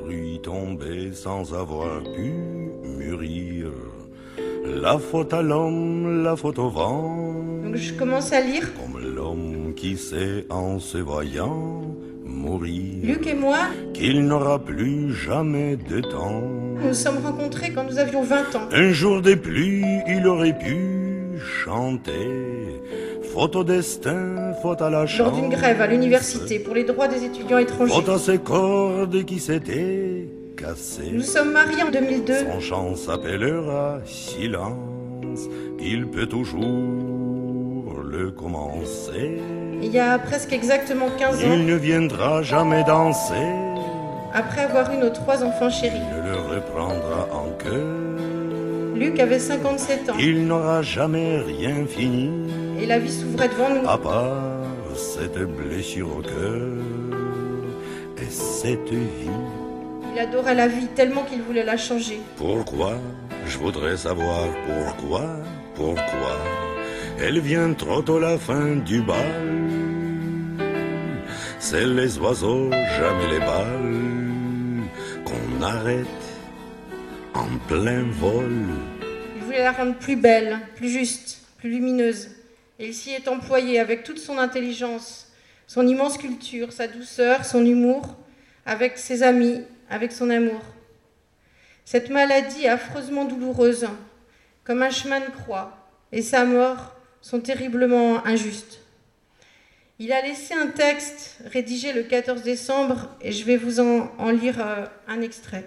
fruits tombés sans avoir pu mûrir. La faute à l'homme, la faute au vent. Donc je commence à lire. Comme l'homme qui sait en se voyant mourir. Luc et moi, Qu'il n'aura plus jamais de temps. nous nous sommes rencontrés quand nous avions 20 ans. Un jour des pluies, il aurait pu chanter. Faute au destin, faute à la chance. Lors d'une grève à l'université pour les droits des étudiants étrangers. Faute à ses cordes qui s'étaient cassées. Nous sommes mariés en 2002. Son chant s'appellera silence. Il peut toujours le commencer. Il y a presque exactement 15 ans, Il ne viendra jamais danser. après avoir eu nos trois enfants chéris. Il le reprendra en queue. Luc avait 57 ans Il n'aura jamais rien fini. Et la vie s'ouvrait devant nous. À part cette blessure au cœur et cette vie. Il adorait la vie tellement qu'il voulait la changer. Pourquoi? Je voudrais savoir pourquoi, pourquoi Elle vient trop tôt la fin du bal. C'est les oiseaux, jamais les balles, qu'on arrête en plein vol. Il voulait la rendre plus belle, plus juste, plus lumineuse. Il s'y est employé avec toute son intelligence, son immense culture, sa douceur, son humour, avec ses amis, avec son amour. Cette maladie affreusement douloureuse, comme un chemin de croix, et sa mort sont terriblement injustes. Il a laissé un texte rédigé le 14 décembre et je vais vous en, en lire euh, un extrait.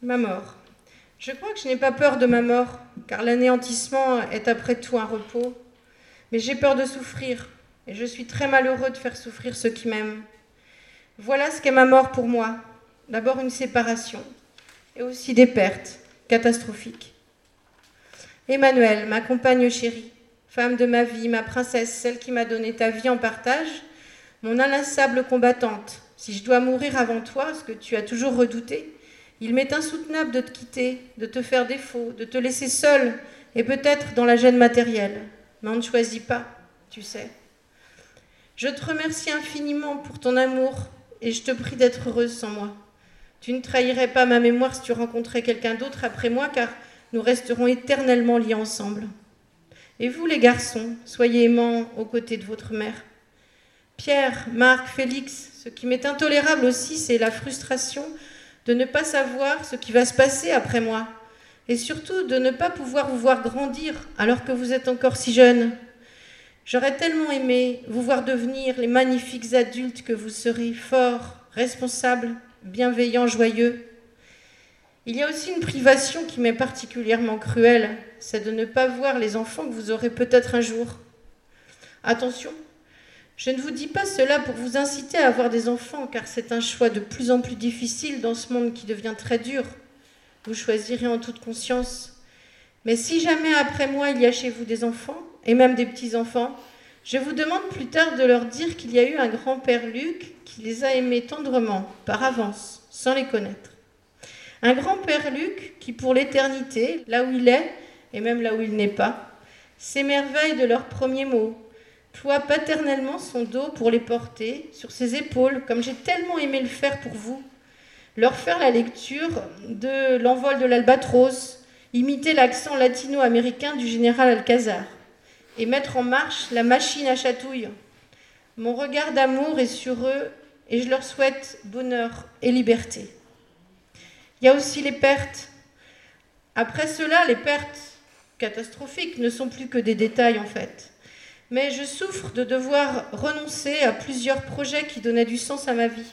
Ma mort. Je crois que je n'ai pas peur de ma mort, car l'anéantissement est après tout un repos. Mais j'ai peur de souffrir, et je suis très malheureux de faire souffrir ceux qui m'aiment. Voilà ce qu'est ma mort pour moi. D'abord une séparation, et aussi des pertes catastrophiques. Emmanuel, ma compagne chérie, femme de ma vie, ma princesse, celle qui m'a donné ta vie en partage, mon inlassable combattante, si je dois mourir avant toi, ce que tu as toujours redouté, il m'est insoutenable de te quitter, de te faire défaut, de te laisser seule, et peut-être dans la gêne matérielle. Mais on ne choisit pas, tu sais. Je te remercie infiniment pour ton amour, et je te prie d'être heureuse sans moi. Tu ne trahirais pas ma mémoire si tu rencontrais quelqu'un d'autre après moi, car nous resterons éternellement liés ensemble. Et vous, les garçons, soyez aimants aux côtés de votre mère. Pierre, Marc, Félix, ce qui m'est intolérable aussi, c'est la frustration de ne pas savoir ce qui va se passer après moi, et surtout de ne pas pouvoir vous voir grandir alors que vous êtes encore si jeune. J'aurais tellement aimé vous voir devenir les magnifiques adultes que vous serez, forts, responsables, bienveillants, joyeux. Il y a aussi une privation qui m'est particulièrement cruelle, c'est de ne pas voir les enfants que vous aurez peut-être un jour. Attention, je ne vous dis pas cela pour vous inciter à avoir des enfants, car c'est un choix de plus en plus difficile dans ce monde qui devient très dur. Vous choisirez en toute conscience. Mais si jamais après moi il y a chez vous des enfants, et même des petits-enfants, je vous demande plus tard de leur dire qu'il y a eu un grand-père Luc qui les a aimés tendrement, par avance, sans les connaître. Un grand-père Luc qui, pour l'éternité, là où il est, et même là où il n'est pas, s'émerveille de leurs premiers mots, ploie paternellement son dos pour les porter sur ses épaules, comme j'ai tellement aimé le faire pour vous, leur faire la lecture de L'envol de l'albatros, imiter l'accent latino-américain du général Alcazar, et mettre en marche la machine à chatouille. Mon regard d'amour est sur eux et je leur souhaite bonheur et liberté. Il y a aussi les pertes. Après cela, les pertes catastrophiques ne sont plus que des détails en fait. Mais je souffre de devoir renoncer à plusieurs projets qui donnaient du sens à ma vie.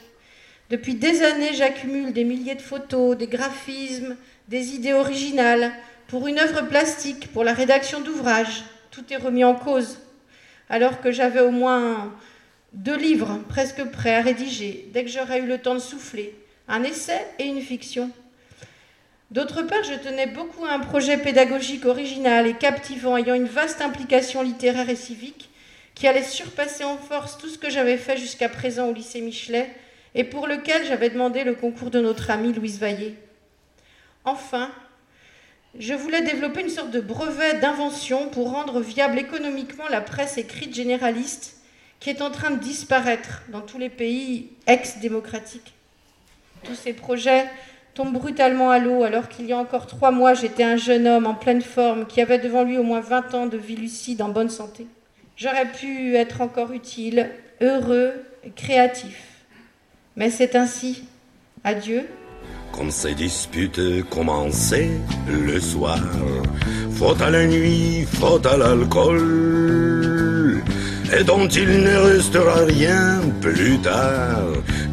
Depuis des années, j'accumule des milliers de photos, des graphismes, des idées originales pour une œuvre plastique, pour la rédaction d'ouvrages. Tout est remis en cause. Alors que j'avais au moins deux livres presque prêts à rédiger, dès que j'aurais eu le temps de souffler, un essai et une fiction. D'autre part, je tenais beaucoup à un projet pédagogique original et captivant, ayant une vaste implication littéraire et civique, qui allait surpasser en force tout ce que j'avais fait jusqu'à présent au lycée Michelet, et pour lequel j'avais demandé le concours de notre amie Louise Vaillé. Enfin, je voulais développer une sorte de brevet d'invention pour rendre viable économiquement la presse écrite généraliste, qui est en train de disparaître dans tous les pays ex-démocratiques. Tous ces projets tombent brutalement à l'eau alors qu'il y a encore trois mois, j'étais un jeune homme en pleine forme qui avait devant lui au moins 20 ans de vie lucide en bonne santé. J'aurais pu être encore utile, heureux, créatif. Mais c'est ainsi. Adieu. Comme ces disputes commençaient le soir, faute à la nuit, faute à l'alcool, et dont il ne restera rien plus tard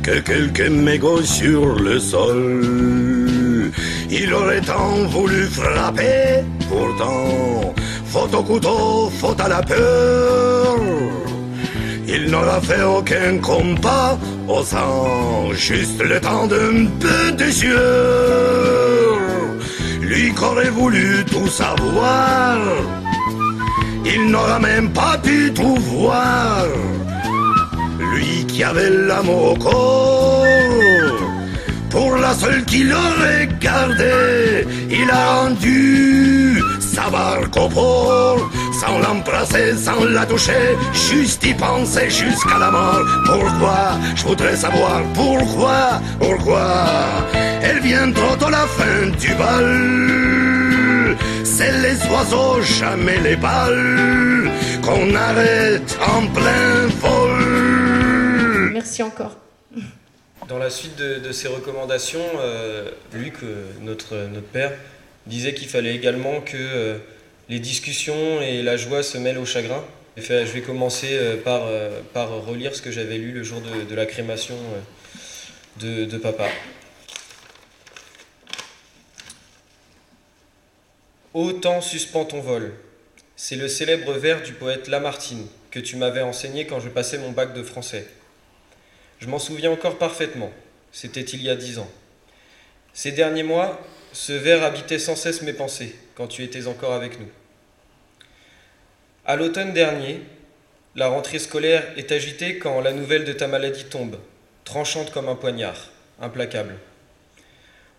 que quelques mégots sur le sol. Il aurait tant voulu frapper, pourtant, faute au couteau, faute à la peur. Il n'aura fait aucun compas au sang, juste le temps d'un peu de sueur. Lui qu'aurait voulu tout savoir, il n'aura même pas pu tout voir. Lui qui avait l'amour au corps, pour la seule qu'il aurait gardé, il a rendu sa barque au port sans l'embrasser, sans la toucher, juste y penser jusqu'à la mort. Pourquoi? Je voudrais savoir pourquoi, pourquoi Elle vient trop à la fin du bal. C'est les oiseaux, jamais les balles, qu'on arrête en plein vol. Merci encore. Dans la suite de, ces recommandations, euh, Luc, notre, notre père, disait qu'il fallait également que euh, les discussions et la joie se mêlent au chagrin. Je vais commencer euh, par, euh, par relire ce que j'avais lu le jour de, la crémation euh, de, de papa. Ô temps suspend ton vol. C'est le célèbre vers du poète Lamartine que tu m'avais enseigné quand je passais mon bac de français. Je m'en souviens encore parfaitement. C'était il y a dix ans. Ces derniers mois, ce vers habitait sans cesse mes pensées quand tu étais encore avec nous. À l'automne dernier, la rentrée scolaire est agitée quand la nouvelle de ta maladie tombe, tranchante comme un poignard, implacable.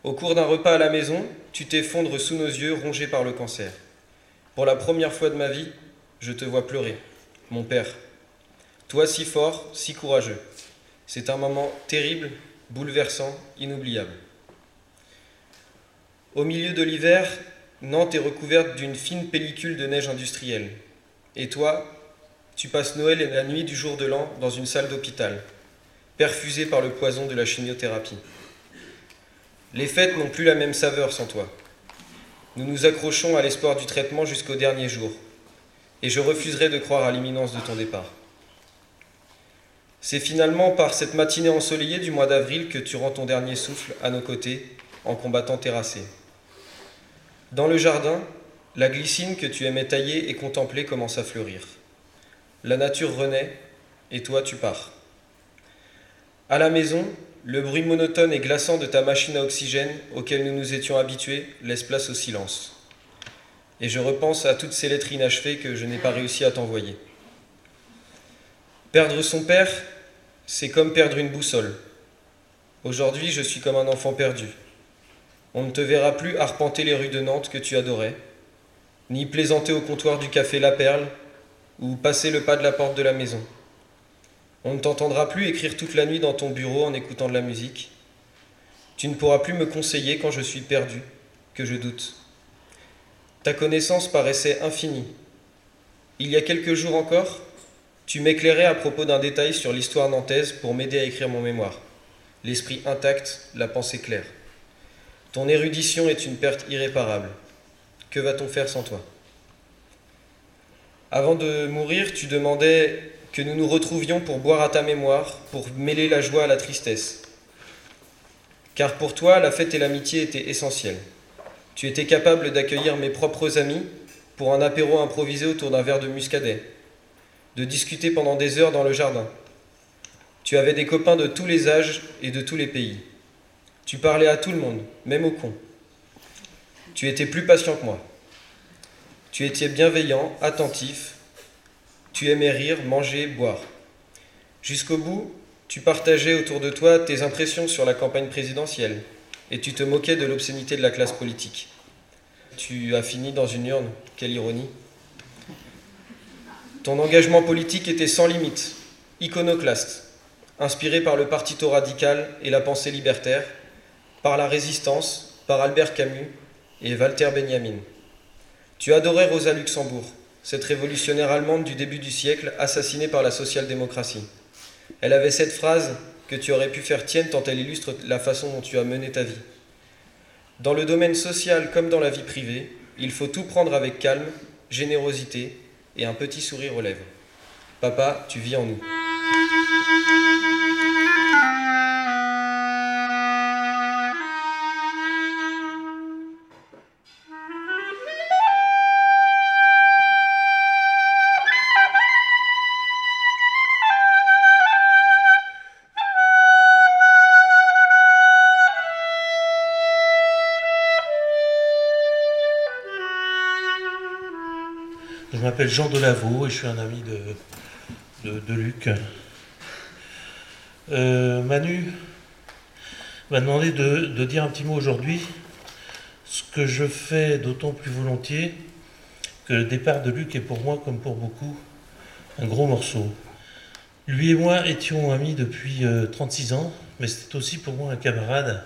Au cours d'un repas à la maison, tu t'effondres sous nos yeux, rongé par le cancer. Pour la première fois de ma vie, je te vois pleurer, mon père. Toi si fort, si courageux. C'est un moment terrible, bouleversant, inoubliable. Au milieu de l'hiver, Nantes est recouverte d'une fine pellicule de neige industrielle. Et toi, tu passes Noël et la nuit du jour de l'an dans une salle d'hôpital, perfusée par le poison de la chimiothérapie. Les fêtes n'ont plus la même saveur sans toi. Nous nous accrochons à l'espoir du traitement jusqu'au dernier jour, et je refuserai de croire à l'imminence de ton départ. C'est finalement par cette matinée ensoleillée du mois d'avril que tu rends ton dernier souffle à nos côtés en combattant terrassé. Dans le jardin, la glycine que tu aimais tailler et contempler commence à fleurir. La nature renaît et toi tu pars. À la maison, le bruit monotone et glaçant de ta machine à oxygène auquel nous nous étions habitués laisse place au silence. Et je repense à toutes ces lettres inachevées que je n'ai pas réussi à t'envoyer. Perdre son père, c'est comme perdre une boussole. Aujourd'hui, je suis comme un enfant perdu. On ne te verra plus arpenter les rues de Nantes que tu adorais, ni plaisanter au comptoir du café La Perle, ou passer le pas de la porte de la maison. On ne t'entendra plus écrire toute la nuit dans ton bureau en écoutant de la musique. Tu ne pourras plus me conseiller quand je suis perdu, que je doute. Ta connaissance paraissait infinie. Il y a quelques jours encore, tu m'éclairais à propos d'un détail sur l'histoire nantaise pour m'aider à écrire mon mémoire. L'esprit intact, la pensée claire. Ton érudition est une perte irréparable. Que va-t-on faire sans toi? Avant de mourir, tu demandais que nous nous retrouvions pour boire à ta mémoire, pour mêler la joie à la tristesse. Car pour toi, la fête et l'amitié étaient essentielles. Tu étais capable d'accueillir mes propres amis pour un apéro improvisé autour d'un verre de muscadet, de discuter pendant des heures dans le jardin. Tu avais des copains de tous les âges et de tous les pays. Tu parlais à tout le monde, même aux cons. Tu étais plus patient que moi. Tu étais bienveillant, attentif. Tu aimais rire, manger, boire. Jusqu'au bout, tu partageais autour de toi tes impressions sur la campagne présidentielle et tu te moquais de l'obscénité de la classe politique. Tu as fini dans une urne, quelle ironie. Ton engagement politique était sans limite. Iconoclaste, inspiré par le partito radical et la pensée libertaire, par la résistance, par Albert Camus et Walter Benjamin. Tu adorais Rosa Luxembourg, cette révolutionnaire allemande du début du siècle assassinée par la social-démocratie. Elle avait cette phrase que tu aurais pu faire tienne tant elle illustre la façon dont tu as mené ta vie. Dans le domaine social comme dans la vie privée, il faut tout prendre avec calme, générosité et un petit sourire aux lèvres. Papa, tu vis en nous. M'appelle Jean Delavaux et je suis un ami de, de, Luc. Euh, Manu m'a demandé de, de, dire un petit mot aujourd'hui, ce que je fais d'autant plus volontiers que le départ de Luc est pour moi, comme pour beaucoup, un gros morceau. Lui et moi étions amis depuis 36 euh, ans, mais c'était aussi pour moi un camarade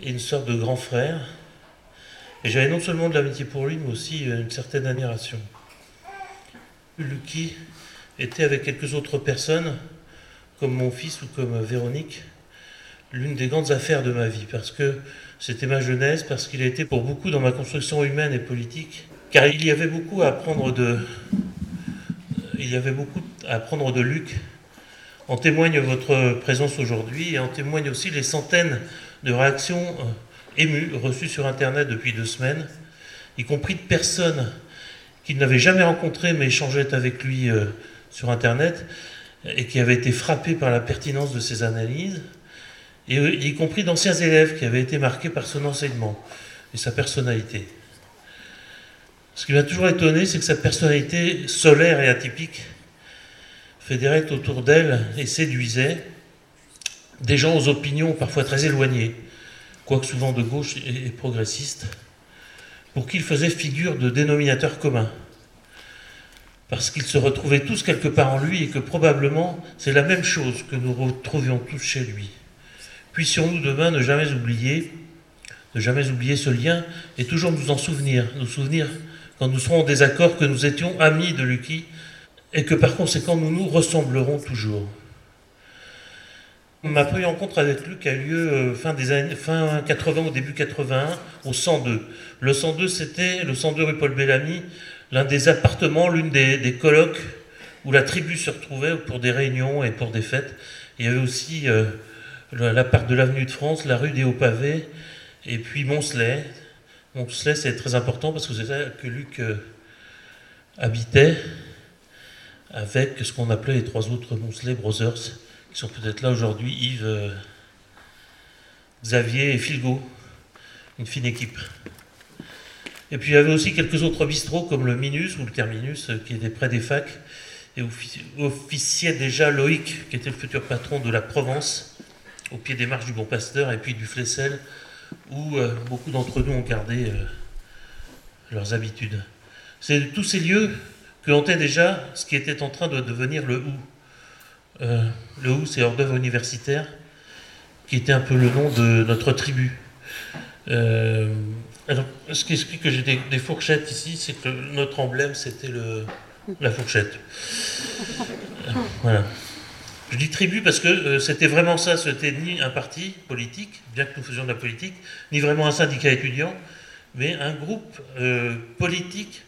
et une sorte de grand frère. Et j'avais non seulement de l'amitié pour lui, mais aussi une certaine admiration. Lucky était avec quelques autres personnes, comme mon fils ou comme Véronique, l'une des grandes affaires de ma vie, parce que c'était ma jeunesse, parce qu'il a été pour beaucoup dans ma construction humaine et politique, car il y avait beaucoup à apprendre de, il y avait beaucoup à apprendre de Luc. En témoigne votre présence aujourd'hui et en témoignent aussi les centaines de réactions euh, ému, reçu sur Internet depuis deux semaines, y compris de personnes qu'il n'avait jamais rencontrées mais échangeaient avec lui euh, sur Internet et qui avaient été frappées par la pertinence de ses analyses, et euh, y compris d'anciens élèves qui avaient été marqués par son enseignement et sa personnalité. Ce qui m'a toujours étonné, c'est que sa personnalité solaire et atypique fédérait autour d'elle et séduisait des gens aux opinions parfois très éloignées, quoique souvent de gauche et progressiste, pour qu'ils faisaient figure de dénominateur commun. Parce qu'ils se retrouvaient tous quelque part en lui et que probablement c'est la même chose que nous retrouvions tous chez lui. Puissions-nous demain ne jamais oublier, ne jamais oublier ce lien et toujours nous en souvenir, nous souvenir quand nous serons en désaccord que nous étions amis de Lucky et que par conséquent nous nous ressemblerons toujours. Ma première rencontre avec Luc a eu lieu euh, fin des années fin 80 au début 81 au 102. Le 102 c'était le 102 rue Paul Bellamy, l'un des appartements, l'une des, des, colloques où la tribu se retrouvait pour des réunions et pour des fêtes. Il y avait aussi euh, l'appart de l'avenue de France, la rue des Hauts-Pavés et puis Moncelet. Moncelet c'est très important parce que c'est là que Luc euh, habitait avec ce qu'on appelait les trois autres Moncelet Brothers qui sont peut-être là aujourd'hui, Yves, euh, Xavier et Filgo, une fine équipe. Et puis il y avait aussi quelques autres bistrots comme le Minus ou le Terminus euh, qui était près des facs et officiait déjà Loïc qui était le futur patron de la Provence au pied des marches du Bon Pasteur et puis du Flessel où euh, beaucoup d'entre nous ont gardé leurs habitudes. C'est tous ces lieux que hantait déjà ce qui était en train de devenir le OU, euh, le OU, c'est hors d'œuvre universitaire, qui était un peu le nom de notre tribu. Euh, alors, ce qui explique que j'ai des, fourchettes ici, c'est que notre emblème, c'était la fourchette. Euh, voilà. Je dis tribu parce que c'était vraiment ça, c'était ni un parti politique, bien que nous faisions de la politique, ni vraiment un syndicat étudiant, mais un groupe politique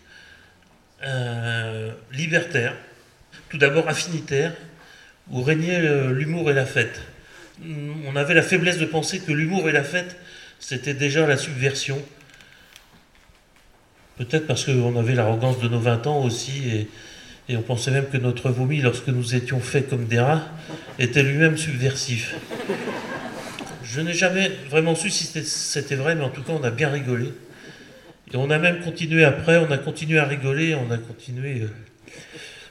libertaire, tout d'abord affinitaire, où régnait l'humour et la fête. On avait la faiblesse de penser que l'humour et la fête, c'était déjà la subversion. Peut-être parce qu'on avait l'arrogance de nos 20 ans aussi, et, on pensait même que notre vomi, lorsque nous étions faits comme des rats, était lui-même subversif. Je n'ai jamais vraiment su si c'était vrai, mais en tout cas, on a bien rigolé. Et on a même continué après, on a continué à rigoler, on a continué euh,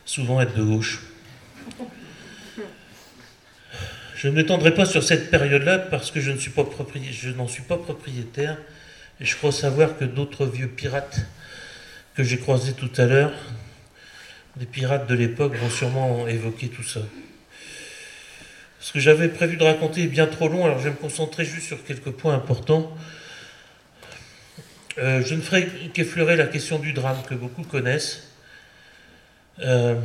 souvent à être de gauche. Je ne m'étendrai pas sur cette période-là parce que je n'en suis, pas propriétaire et je crois savoir que d'autres vieux pirates que j'ai croisés tout à l'heure Les pirates de l'époque vont sûrement évoquer tout ça. Ce que j'avais prévu de raconter est bien trop long, alors je vais me concentrer juste sur quelques points importants. Euh, je ne ferai qu'effleurer la question du drame que beaucoup connaissent. Euh,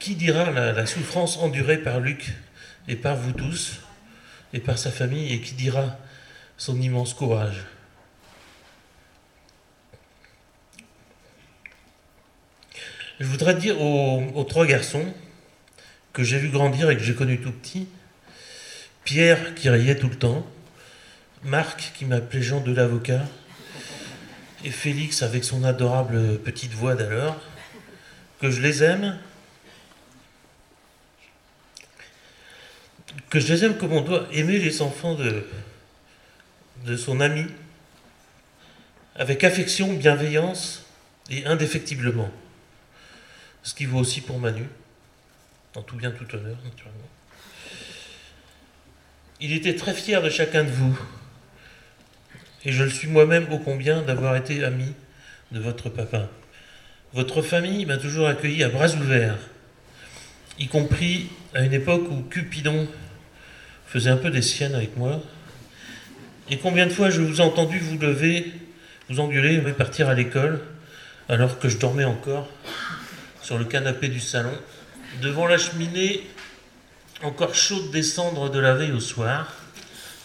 qui dira la, souffrance endurée par Luc et par vous tous et par sa famille et qui dira son immense courage? Je voudrais dire aux, trois garçons que j'ai vu grandir et que j'ai connu tout petit, Pierre qui riait tout le temps, Marc qui m'appelait Jean de l'avocat, et Félix avec son adorable petite voix d'alors, que je les aime, que je les aime comme on doit aimer les enfants de, son ami, avec affection, bienveillance et indéfectiblement. Ce qui vaut aussi pour Manu, en tout bien, tout honneur, naturellement. Il était très fier de chacun de vous, et je le suis moi-même ô combien d'avoir été ami de votre papa. Votre famille m'a toujours accueilli à bras ouverts, y compris à une époque où Cupidon faisait un peu des siennes avec moi. Et combien de fois je vous ai entendu vous lever, vous engueuler et partir à l'école, alors que je dormais encore sur le canapé du salon, devant la cheminée encore chaude des cendres de la veille au soir,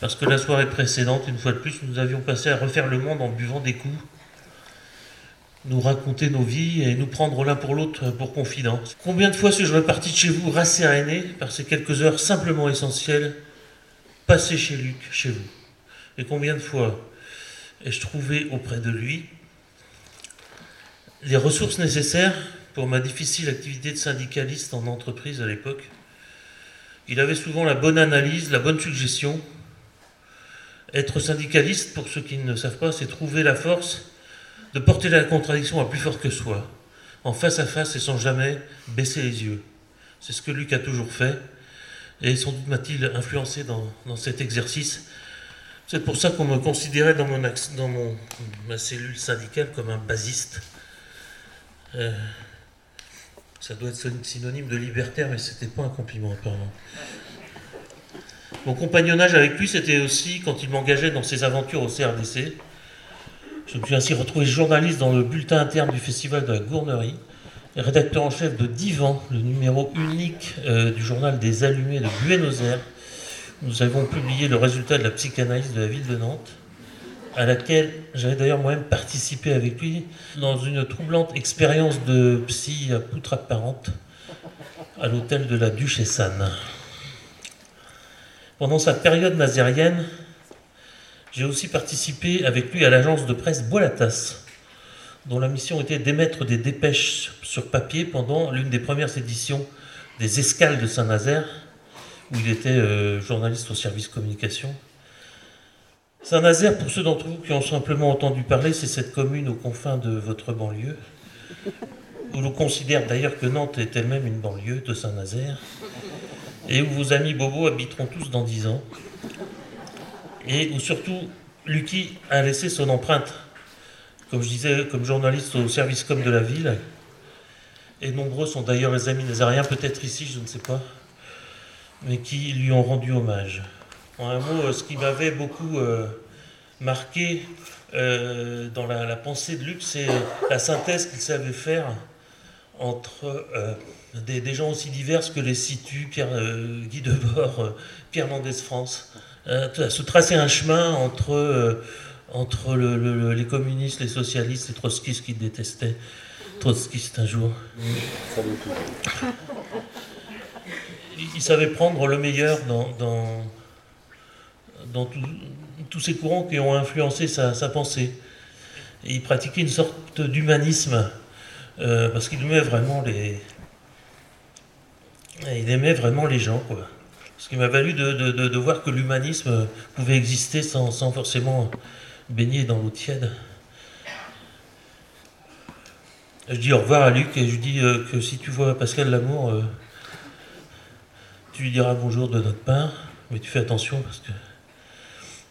parce que la soirée précédente, une fois de plus, nous avions passé à refaire le monde en buvant des coups, nous raconter nos vies et nous prendre l'un pour l'autre pour confidence. Combien de fois suis-je reparti de chez vous rasséréné par ces quelques heures simplement essentielles passées chez Luc, chez vous? Et combien de fois ai-je trouvé auprès de lui les ressources nécessaires pour ma difficile activité de syndicaliste en entreprise à l'époque? Il avait souvent la bonne analyse, la bonne suggestion. Être syndicaliste, pour ceux qui ne savent pas, c'est trouver la force de porter la contradiction à plus fort que soi, en face à face et sans jamais baisser les yeux. C'est ce que Luc a toujours fait, et sans doute m'a-t-il influencé dans, cet exercice. C'est pour ça qu'on me considérait dans, ma cellule syndicale comme un basiste. Euh, ça doit être synonyme de libertaire, mais c'était pas un compliment apparemment. Mon compagnonnage avec lui, c'était aussi quand il m'engageait dans ses aventures au CRDC. Je me suis ainsi retrouvé journaliste dans le bulletin interne du Festival de la Gournerie, rédacteur en chef de Divan, le numéro unique euh, du journal des Allumés de Buenos Aires. Nous avons publié le résultat de la psychanalyse de la ville de Nantes à laquelle j'avais d'ailleurs moi-même participé avec lui dans une troublante expérience de psy à poutre apparente à l'hôtel de la Duchesse Anne. Pendant sa période nazérienne, j'ai aussi participé avec lui à l'agence de presse Bois la Tasse, dont la mission était d'émettre des dépêches sur papier pendant l'une des premières éditions des Escales de Saint-Nazaire, où il était euh, journaliste au service communication. Saint-Nazaire, pour ceux d'entre vous qui ont simplement entendu parler, c'est cette commune aux confins de votre banlieue, où l'on considère d'ailleurs que Nantes est elle-même une banlieue de Saint-Nazaire, et où vos amis Bobo habiteront tous dans dix ans, et où surtout Lucky a laissé son empreinte, comme je disais, comme journaliste au service com de la ville, et nombreux sont d'ailleurs les amis nazariens, peut-être ici, je ne sais pas, mais qui lui ont rendu hommage. En un mot, ce qui m'avait beaucoup euh, marqué euh, dans la, pensée de Luc, c'est la synthèse qu'il savait faire entre euh, des, gens aussi divers que les Situ, Pierre, Guy Debord, Pierre Mendès France. Se tracer un chemin entre, entre les communistes, les socialistes, les trotskistes qu'il détestait. Trotskiste un jour. Il, savait prendre le meilleur dans dans tous ces courants qui ont influencé sa, pensée. Il pratiquait une sorte d'humanisme, euh, parce qu'il aimait vraiment les. Il aimait vraiment les gens, quoi. Ce qui m'a valu de, voir que l'humanisme pouvait exister sans, forcément baigner dans l'eau tiède. Je dis au revoir à Luc et je dis euh, que si tu vois Pascal Lamour, euh, tu lui diras bonjour de notre part, mais tu fais attention parce que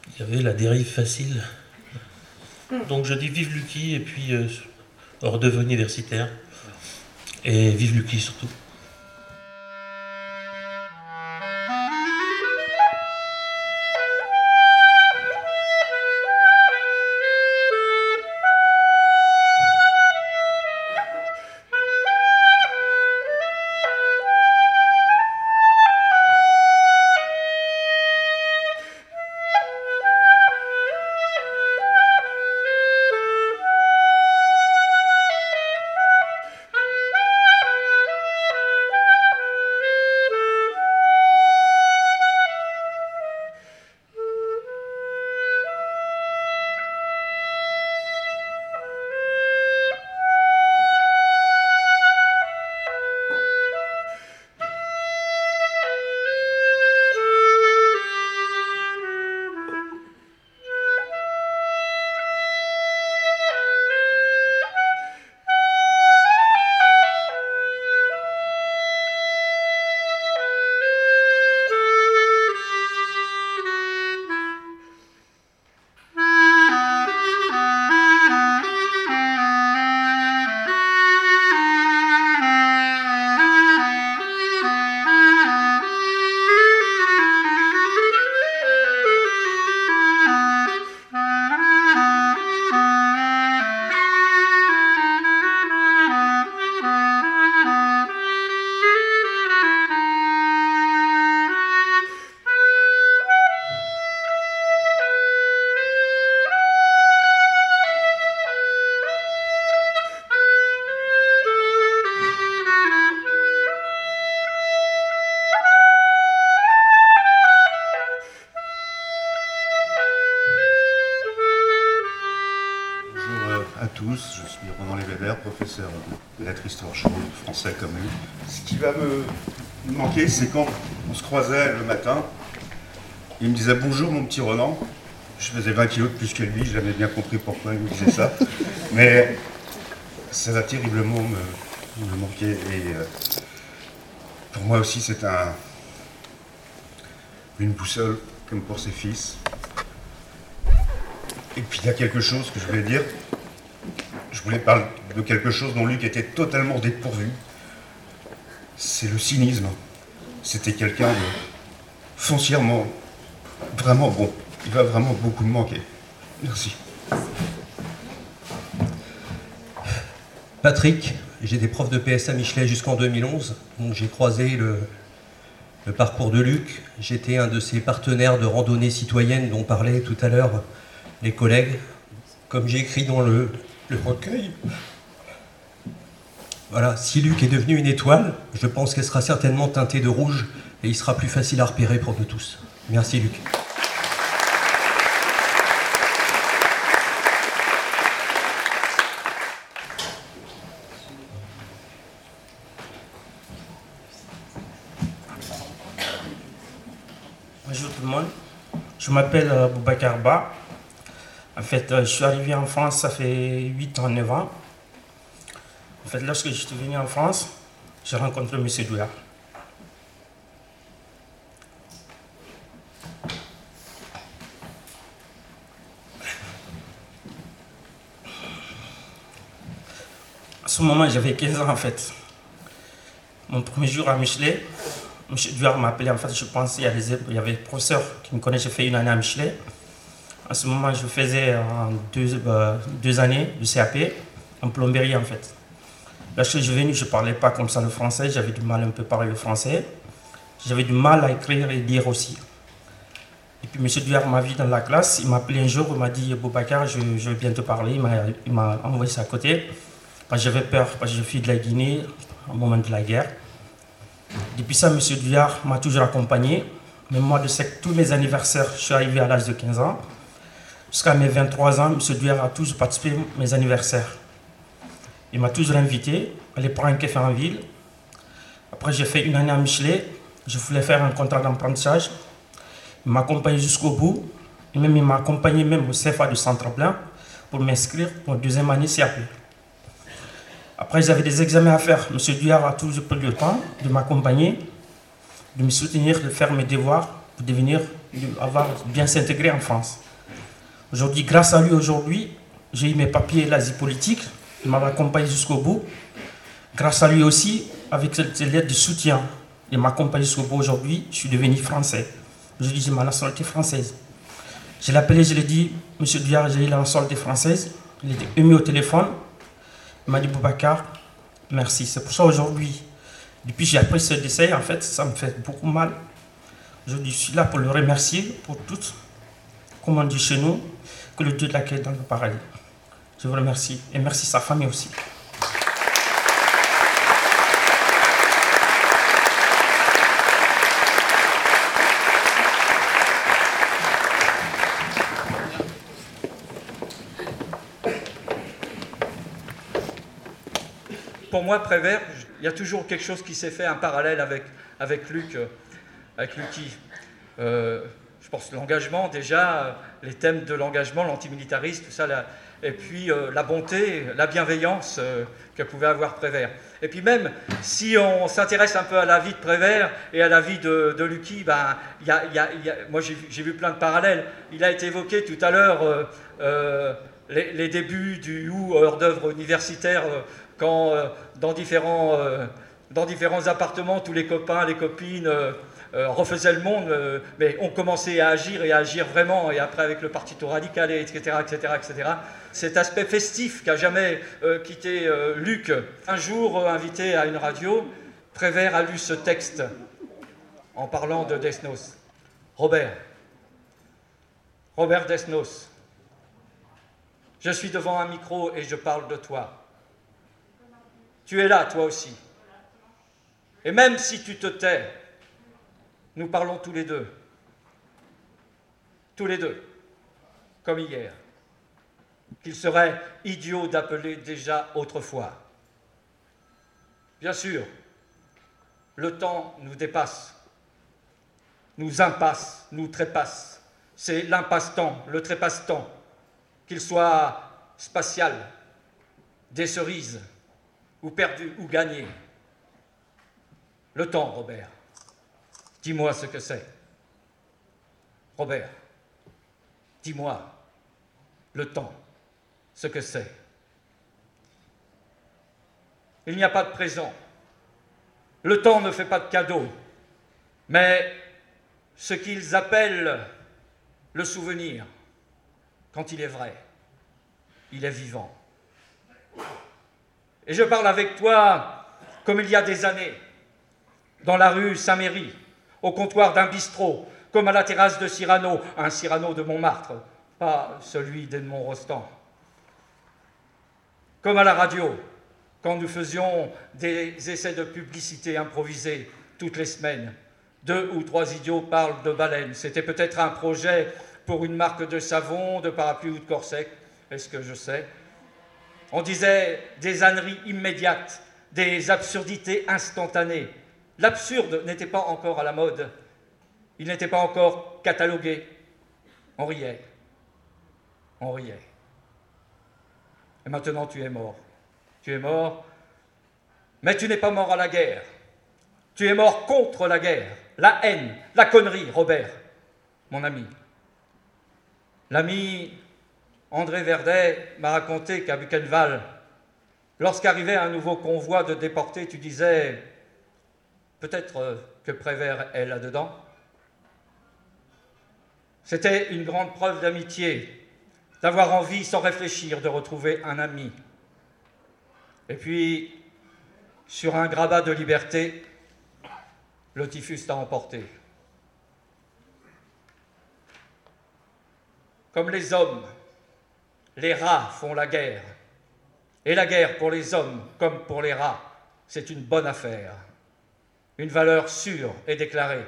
il y avait la dérive facile. Donc je dis vive Lucky et puis euh, hors de universitaire. Et vive Lucky surtout. C'est quand on se croisait le matin, il me disait bonjour mon petit Ronan. Je faisais 20 kilos de plus que lui, j'avais bien compris pourquoi il me disait ça. Mais ça va terriblement me, manquer. Et euh, pour moi aussi, c'est un, une boussole, comme pour ses fils. Et puis il y a quelque chose que je voulais dire. Je voulais parler de quelque chose dont Luc était totalement dépourvu. C'est le cynisme. C'était quelqu'un foncièrement vraiment bon. Il va vraiment beaucoup me manquer. Merci. Patrick, j'étais prof de PS à Michelet jusqu'en 2011, donc j'ai croisé le, parcours de Luc. J'étais un de ses partenaires de randonnée citoyenne dont parlaient tout à l'heure les collègues. Comme j'ai écrit dans le, le recueil, voilà, si Luc est devenu une étoile, je pense qu'elle sera certainement teintée de rouge et il sera plus facile à repérer pour nous tous. Merci Luc. Bonjour tout le monde, je m'appelle euh, Boubacar Ba. En fait, euh, je suis arrivé en France, ça fait 8 ans, 9 ans. En fait, lorsque je suis venu en France, j'ai rencontré M. Douillard. À ce moment, j'avais 15 ans en fait. Mon premier jour à Michelet, M. Douillard m'a appelé. En fait, je pensais qu'il y, avait des professeurs qui me connaissaient. J'ai fait une année à Michelet. À ce moment, je faisais deux, euh, deux années de CAP en plomberie en fait. Lorsque je suis venu, je ne parlais pas comme ça le français, j'avais du mal un peu à parler le français. J'avais du mal à écrire et lire aussi. Et puis M. Duyard m'a vu dans la classe, il m'a appelé un jour, il m'a dit Boubacar, je, je veux bien te parler. Il m'a envoyé ça à côté. J'avais peur, parce que je suis de la Guinée au moment de la guerre. Depuis ça, M. Duyard m'a toujours accompagné. Mais moi, de sais tous mes anniversaires, je suis arrivé à l'âge de 15 ans. Jusqu'à mes 23 ans, M. Duyard a toujours participé à mes anniversaires. Il m'a toujours invité à aller prendre un café en ville. Après, j'ai fait une année à Michelet. Je voulais faire un contrat d'apprentissage. Il m'a accompagné jusqu'au bout. Et même, il m'a accompagné même au CFA de Centre-Blanc pour m'inscrire pour deuxième année CAP. Après, j'avais des examens à faire. Monsieur Duyard a toujours pris le temps de m'accompagner, de me soutenir, de faire mes devoirs pour devenir, avoir bien s'intégrer en France. Aujourd'hui, grâce à lui, aujourd'hui, j'ai eu mes papiers l'Asie politique. Il m'a accompagné jusqu'au bout. Grâce à lui aussi, avec cette lettre de soutien, il m'a accompagné jusqu'au bout aujourd'hui, je suis devenu français. Aujourd'hui, j'ai ma nationalité française. Je l'ai appelé, je lui ai dit, Monsieur Diar, j'ai la nationalité française. Il était ému au téléphone. Il m'a dit, Boubacar, merci. C'est pour ça aujourd'hui, depuis que j'ai appris ce décès, en fait, ça me fait beaucoup mal. Je suis là pour le remercier pour tout, comme on dit chez nous, que le Dieu l'accueille dans le paradis. Je vous remercie et merci sa famille aussi. Pour moi, Prévert, il y a toujours quelque chose qui s'est fait, un parallèle avec, avec Luc, euh, avec Lucky. Euh, je pense l'engagement déjà, les thèmes de l'engagement, l'antimilitarisme, tout ça, et puis la bonté, la bienveillance que pouvait avoir Prévert. Et puis même, si on s'intéresse un peu à la vie de Prévert et à la vie de, de Lucky, ben, moi j'ai vu plein de parallèles. Il a été évoqué tout à l'heure les, les, débuts du ou hors d'œuvre universitaire quand euh, dans, différents, euh, dans différents appartements, tous les copains, les copines euh, refaisaient le monde, mais ont commencé à agir et à agir vraiment, et après avec le parti tout radical, etc., etc., etc. Cet aspect festif qu'a jamais quitté Luc. Un jour, invité à une radio, Prévert a lu ce texte en parlant de Desnos. Robert, Robert Desnos, je suis devant un micro et je parle de toi. Tu es là, toi aussi. Et même si tu te tais, nous parlons tous les deux. Tous les deux, comme hier. Qu'il serait idiot d'appeler déjà autrefois. Bien sûr, le temps nous dépasse, nous impasse, nous trépasse. C'est l'impasse-temps, le trépasse-temps, qu'il soit spatial, des cerises, ou perdu ou gagné. Le temps, Robert. Dis-moi ce que c'est. Robert, dis-moi le temps, ce que c'est. Il n'y a pas de présent. Le temps ne fait pas de cadeau. Mais ce qu'ils appellent le souvenir, quand il est vrai, il est vivant. Et je parle avec toi comme il y a des années, dans la rue Saint-Méry, au comptoir d'un bistrot, comme à la terrasse de Cyrano, un Cyrano de Montmartre, pas celui d'Edmond-Rostand. Comme à la radio, quand nous faisions des essais de publicité improvisés toutes les semaines. Deux ou trois idiots parlent de baleines. C'était peut-être un projet pour une marque de savon, de parapluie ou de corset, est-ce que je sais on disait des âneries immédiates, des absurdités instantanées. L'absurde n'était pas encore à la mode, il n'était pas encore catalogué. On riait, on riait. Et maintenant tu es mort. Tu es mort, mais tu n'es pas mort à la guerre. Tu es mort contre la guerre, la haine, la connerie, Robert, mon ami. L'ami André Verdet m'a raconté qu'à Buchenwald, lorsqu'arrivait un nouveau convoi de déportés, tu disais peut-être que Prévert est là-dedans. C'était une grande preuve d'amitié, d'avoir envie, sans réfléchir, de retrouver un ami. Et puis, sur un grabat de liberté, le typhus t'a emporté. Comme les hommes, les rats font la guerre. Et la guerre pour les hommes comme pour les rats, c'est une bonne affaire, une valeur sûre et déclarée.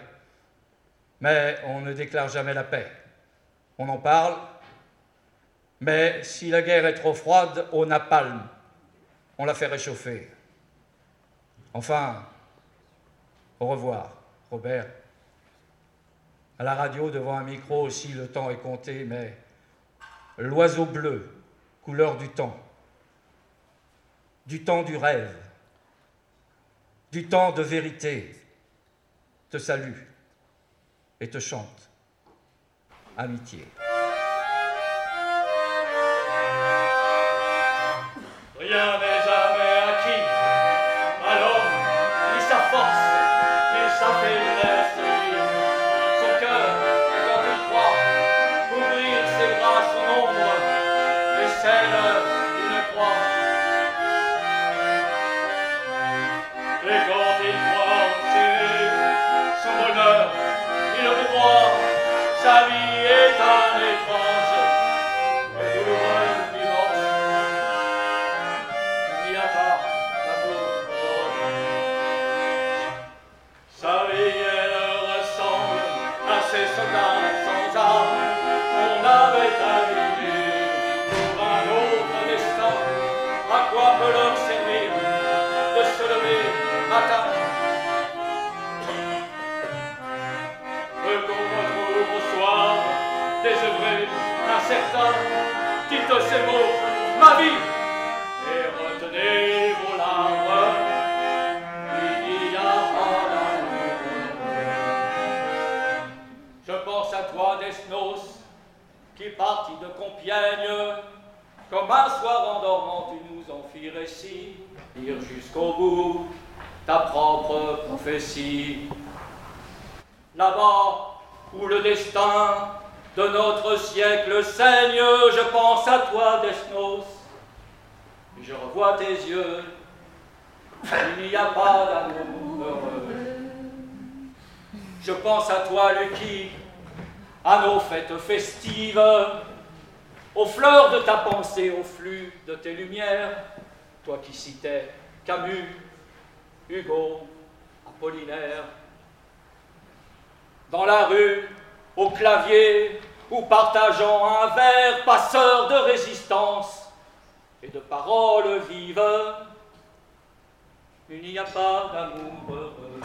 Mais on ne déclare jamais la paix. On en parle, mais si la guerre est trop froide, au napalm, on la fait réchauffer. Enfin, au revoir, Robert. À la radio, devant un micro aussi, le temps est compté, mais l'oiseau bleu, couleur du temps, du temps du rêve, du temps de vérité, te salue et te chante. Amitié. Sa dites ces mots, ma vie, et retenez vos larmes. Il n'y a pas d'amour. Je pense à toi, Desnos, qui parti de Compiègne, comme un soir en dormant, tu nous en fis récit, lire jusqu'au bout ta propre prophétie. Là-bas, où le destin de notre siècle saigne, je pense à toi, Desnos, et je revois tes yeux, il n'y a pas d'amour heureux. Je pense à toi, Lucky, à nos fêtes festives, aux fleurs de ta pensée, au flux de tes lumières, toi qui citais Camus, Hugo, Apollinaire. Dans la rue, au clavier, ou partageant un verre, passeur de résistance et de paroles vives, il n'y a pas d'amour heureux.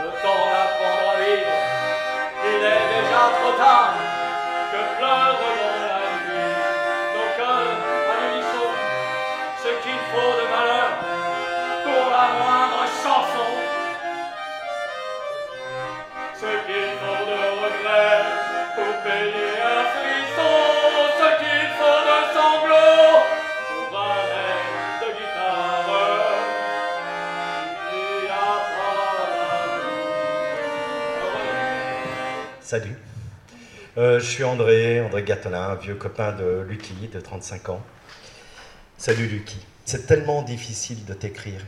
Le temps d'apprendre à vivre, il est déjà trop tard, Salut. Euh, je suis André, André Gattelin, un vieux copain de Lucky, de 35 ans. Salut Lucky. C'est tellement difficile de t'écrire.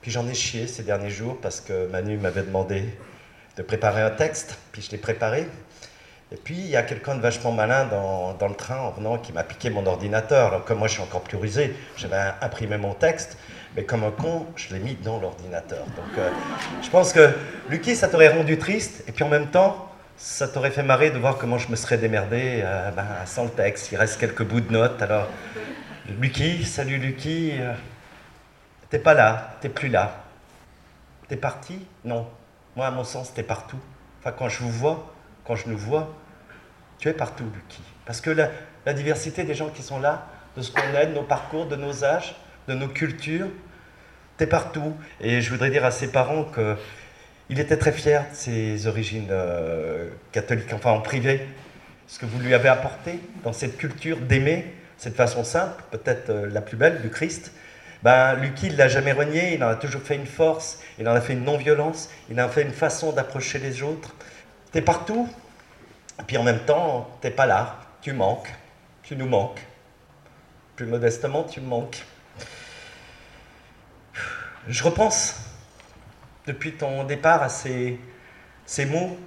Puis j'en ai chié ces derniers jours parce que Manu m'avait demandé de préparer un texte, puis je l'ai préparé. Et puis il y a quelqu'un de vachement malin dans, dans le train en venant qui m'a piqué mon ordinateur. Alors comme moi je suis encore plus rusé, j'avais imprimé mon texte, mais comme un con, je l'ai mis dans l'ordinateur. Donc euh, je pense que Lucky, ça t'aurait rendu triste, et puis en même temps, ça t'aurait fait marrer de voir comment je me serais démerdé euh, ben, sans le texte. Il reste quelques bouts de notes. Alors, Lucky, salut Lucky. euh, t'es pas là, t'es plus là. T'es parti? Non. Moi, à mon sens, t'es partout. Enfin, quand je vous vois, quand je nous vois, tu es partout, Lucky. Parce que la, la diversité des gens qui sont là, de ce qu'on est, de nos parcours, de nos âges, de nos cultures, t'es partout. Et je voudrais dire à ses parents que il était très fier de ses origines euh, catholiques, enfin en privé, ce que vous lui avez apporté dans cette culture d'aimer, cette façon simple, peut-être euh, la plus belle du Christ. Ben, Lucky, il l'a jamais renié, il en a toujours fait une force, il en a fait une non-violence, il en a fait une façon d'approcher les autres. T'es partout, puis en même temps, t'es pas là, tu manques, tu nous manques. Plus modestement, tu me manques. Je repense depuis ton départ à ces, mots,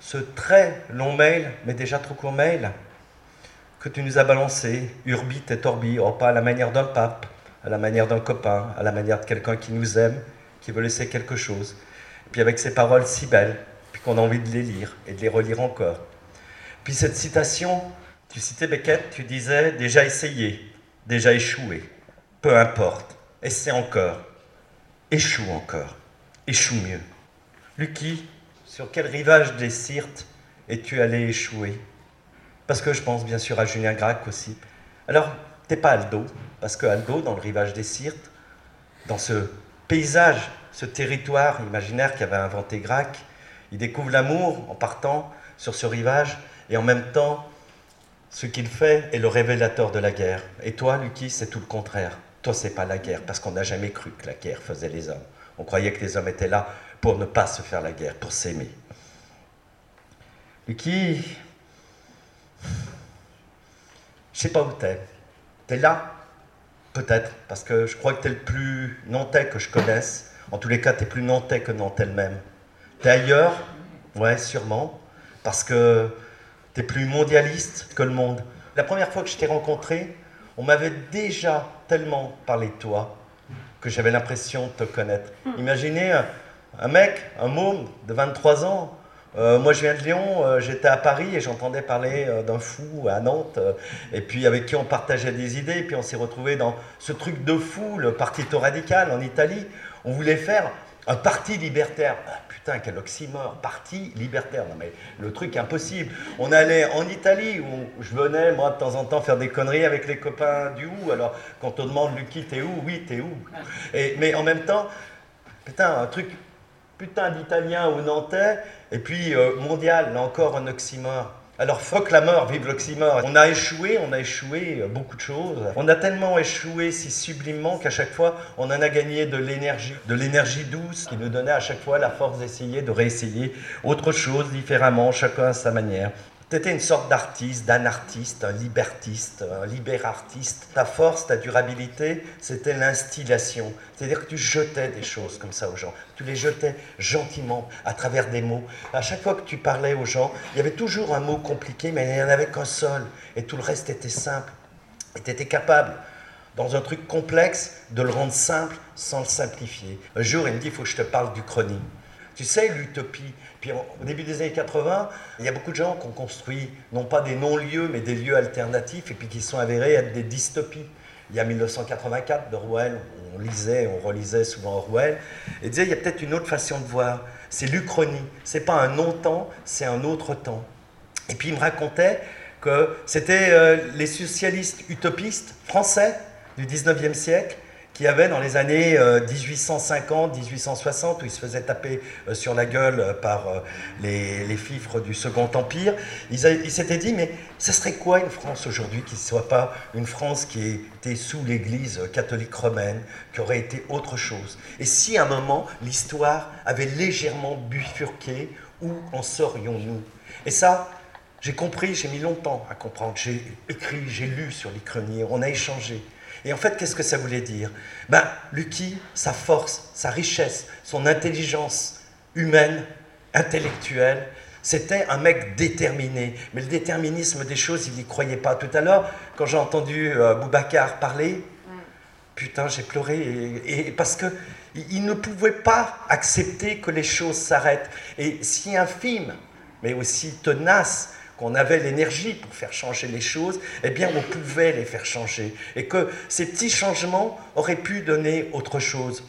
ce très long mail, mais déjà trop court mail, que tu nous as balancé, urbit et torbi, oh, pas à la manière d'un pape, à la manière d'un copain, à la manière de quelqu'un qui nous aime, qui veut laisser quelque chose. Puis avec ces paroles si belles, puis qu'on a envie de les lire et de les relire encore. Puis cette citation, tu citais Beckett, tu disais déjà essayé, déjà échoué, peu importe, essaie encore, échoue encore échoue mieux. Lucky, sur quel rivage des Sirtes es-tu allé échouer? Parce que je pense bien sûr à Julien Gracq aussi. Alors, t'es pas Aldo, parce que Aldo, dans le rivage des Sirtes, dans ce paysage, ce territoire imaginaire qu'avait inventé Gracq, il découvre l'amour en partant sur ce rivage, et en même temps, ce qu'il fait est le révélateur de la guerre. Et toi, Lucky, c'est tout le contraire. Toi, c'est pas la guerre, parce qu'on n'a jamais cru que la guerre faisait les hommes. On croyait que les hommes étaient là pour ne pas se faire la guerre, pour s'aimer. Lucky, je sais pas où t'es. T'es là Peut-être, parce que je crois que t'es le plus nantais que je connaisse. En tous les cas, t'es plus nantais que Nantes elle-même. T'es ailleurs Ouais, sûrement. Parce que t'es plus mondialiste que le monde. La première fois que je t'ai rencontré, on m'avait déjà tellement parlé de toi que j'avais l'impression de te connaître. Imaginez un, un mec, un môme de 23 ans, euh, moi, je viens de Lyon, euh, j'étais à Paris et j'entendais parler euh, d'un fou à Nantes, et puis avec qui on partageait des idées, et puis on s'est retrouvé dans ce truc de fou, le Partito Radical en Italie. On voulait faire un parti libertaire. Putain, quel oxymore, parti libertaire. Non mais le truc impossible. On allait en Italie, où je venais, moi, de temps en temps, faire des conneries avec les copains du où. Alors, quand on demande, Lucky, t'es où? Oui, t'es où? Mais en même temps, putain, un truc putain d'italien ou nantais, et puis euh, mondial, là encore un oxymore. Alors fuck la mort, vive l'oxymore. On a échoué, on a échoué euh, beaucoup de choses. On a tellement échoué si sublimement qu'à chaque fois, on en a gagné de l'énergie, de l'énergie douce qui nous donnait à chaque fois la force d'essayer, de réessayer autre chose différemment, chacun à sa manière. C'était une sorte d'artiste, d'un artiste, un libertiste, un libérartiste. Ta force, ta durabilité, c'était l'instillation. C'est-à-dire que tu jetais des choses comme ça aux gens. Tu les jetais gentiment à travers des mots. À chaque fois que tu parlais aux gens, il y avait toujours un mot compliqué, mais il n'y en avait qu'un seul. Et tout le reste était simple. Et tu étais capable, dans un truc complexe, de le rendre simple sans le simplifier. Un jour, il me dit, il faut que je te parle du chrony. Tu sais, l'utopie, puis au début des années 80, il y a beaucoup de gens qui ont construit non pas des non-lieux, mais des lieux alternatifs, et puis qui sont avérés être des dystopies. Il y a 1984 d'Orwell, on lisait, on relisait souvent Orwell, et disait il y a peut-être une autre façon de voir. C'est l'Uchronie. C'est pas un non-temps, c'est un autre temps. Et puis il me racontait que c'était euh, les socialistes utopistes français du 19e siècle qui avait dans les années 1850, euh, 1860, où il se faisait taper euh, sur la gueule euh, par les, les fifres du Second Empire, il s'était dit, mais ce serait quoi une France aujourd'hui qui ne soit pas une France qui était sous l'Église catholique romaine, qui aurait été autre chose? Et si à un moment, l'histoire avait légèrement bifurqué, où en serions-nous? Et ça, j'ai compris, j'ai mis longtemps à comprendre. J'ai écrit, j'ai lu sur les chroniques, on a échangé. Et en fait, qu'est-ce que ça voulait dire? Ben, Lucky, sa force, sa richesse, son intelligence humaine, intellectuelle, c'était un mec déterminé. Mais le déterminisme des choses, il n'y croyait pas. Tout à l'heure, quand j'ai entendu euh, Boubacar parler, putain, j'ai pleuré. Et, parce que il ne pouvait pas accepter que les choses s'arrêtent. Et si infime, mais aussi tenace, qu'on avait l'énergie pour faire changer les choses, eh bien on pouvait les faire changer. Et que ces petits changements auraient pu donner autre chose.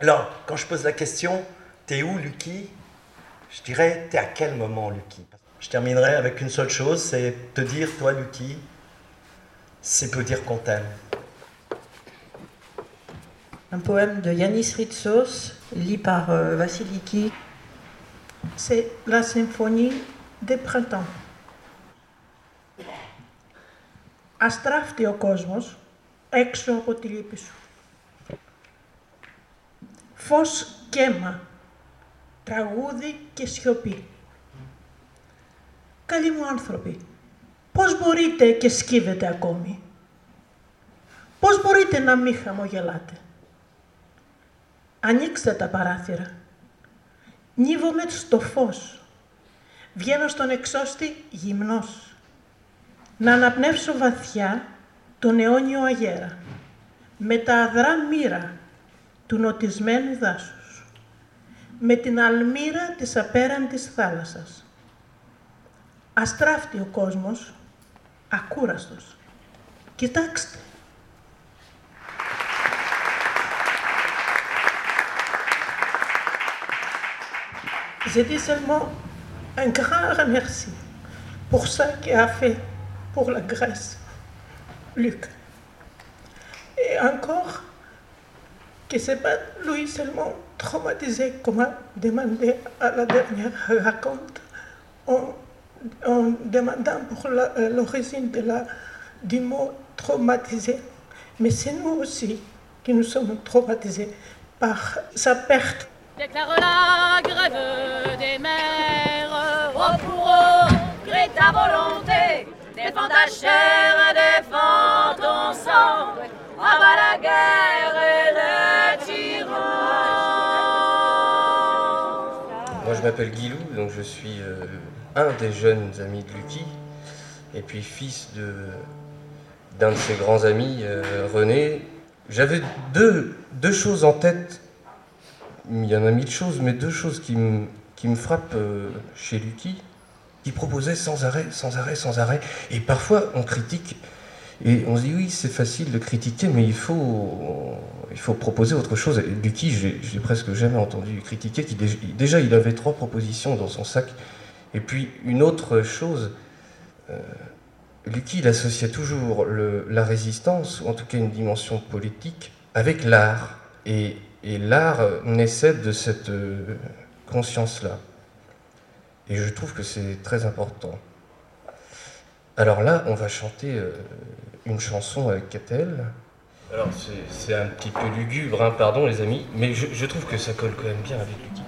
Alors, quand je pose la question, t'es où, Lucky? Je dirais, t'es à quel moment, Lucky? Je terminerai avec une seule chose, c'est te dire, toi, Lucky, c'est peut dire qu'on t'aime. Un poème de Yanis Ritsos, lu par euh, Vassiliki. C'est la symphonie des printemps. Αστράφτει ο κόσμος έξω από τη λύπη σου. Φως κέμα, τραγούδι και σιωπή. Καλοί μου άνθρωποι, πώς μπορείτε και σκύβετε ακόμη; Πώς μπορείτε να μην χαμογελάτε; Ανοίξτε τα παράθυρα. Νίβομαι στο φως. Βγαίνω στον εξώστη γυμνός να αναπνεύσω βαθιά τον αιώνιο αγέρα, με τα αδρά μοίρα του νοτισμένου δάσους, με την αλμύρα της απέραντης θάλασσας. Αστράφτει ο κόσμος, ακούραστος. Κοιτάξτε. Je dis seulement un grand merci pour ça qu'il a fait pour la Grèce, Luc. Et encore, que c'est pas lui seulement traumatisé, comme a demandé à la dernière raconte, en, demandant pour euh, l'origine du mot traumatisé. Mais c'est nous aussi qui nous sommes traumatisés par sa perte. Déclare la grève des mères, ta volonté Défends ta chair, défends ton sang, abat la guerre et le tyran. Moi, je m'appelle Guilou, donc je suis euh, un des jeunes amis de Lucky, et puis fils de d'un de ses grands amis, euh, René. J'avais deux, deux choses en tête. Il y en a mille choses, mais deux choses qui me qui frappent euh, chez Lucky, qui proposait sans arrêt, sans arrêt, sans arrêt. Et parfois, on critique et on se dit oui, c'est facile de critiquer, mais il faut, il faut proposer autre chose. Lucky, j'ai j'ai presque jamais entendu critiquer. Qui, dé- déjà, il avait trois propositions dans son sac. Et puis, une autre chose, euh, Lucky, il associait toujours la résistance, ou en tout cas une dimension politique, avec l'art. Et, et l'art naissait de cette euh, conscience-là. Et je trouve que c'est très important. Alors là, on va chanter euh, une chanson avec Catel. Alors c'est- un petit peu lugubre, hein, pardon les amis, mais je, je trouve que ça colle quand même bien avec Lucky.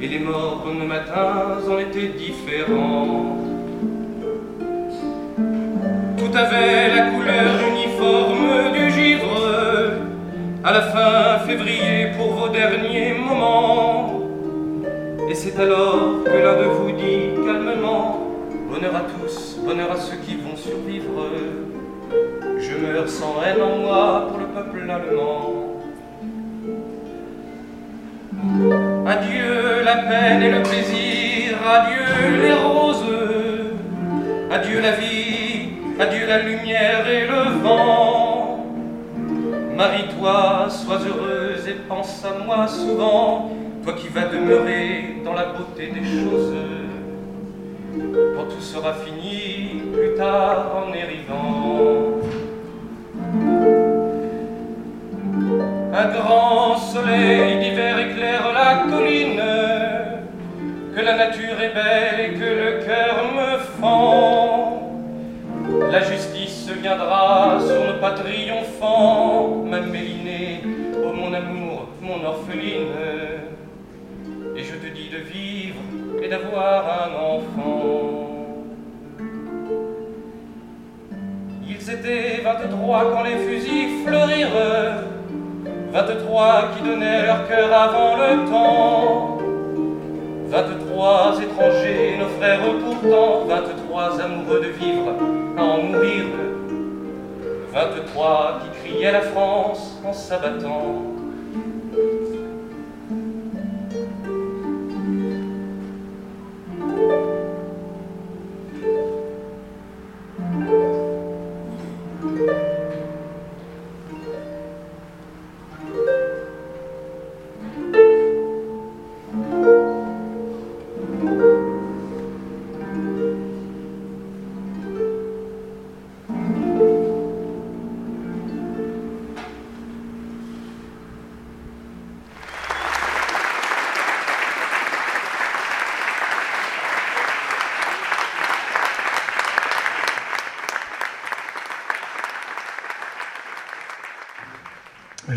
Et les morts nos matins en étaient différents. Tout avait la couleur uniforme du givre. À la fin février pour vos derniers moments. Et c'est alors que l'un de vous dit calmement Bonheur à tous, bonheur à ceux qui vont survivre. Je meurs sans haine en moi pour le peuple allemand. Adieu la peine et le plaisir, adieu les roses, adieu la vie, adieu la lumière et le vent. Marie-toi, sois heureuse et pense à moi souvent, toi qui vas demeurer dans la beauté des choses. Quand tout sera fini, plus tard en érivant. Un grand soleil la nature est belle et que le cœur me fend. La justice viendra sur nos pas triomphants, ma Mélinée, oh mon amour, mon orpheline. Et je te dis de vivre et d'avoir un enfant. Ils étaient 23 quand les fusils fleurirent, 23 qui donnaient leur cœur avant le temps. 23 étrangers, nos frères pourtant, 23 amoureux de vivre, à en mourir. 23 qui criaient la France en s'abattant.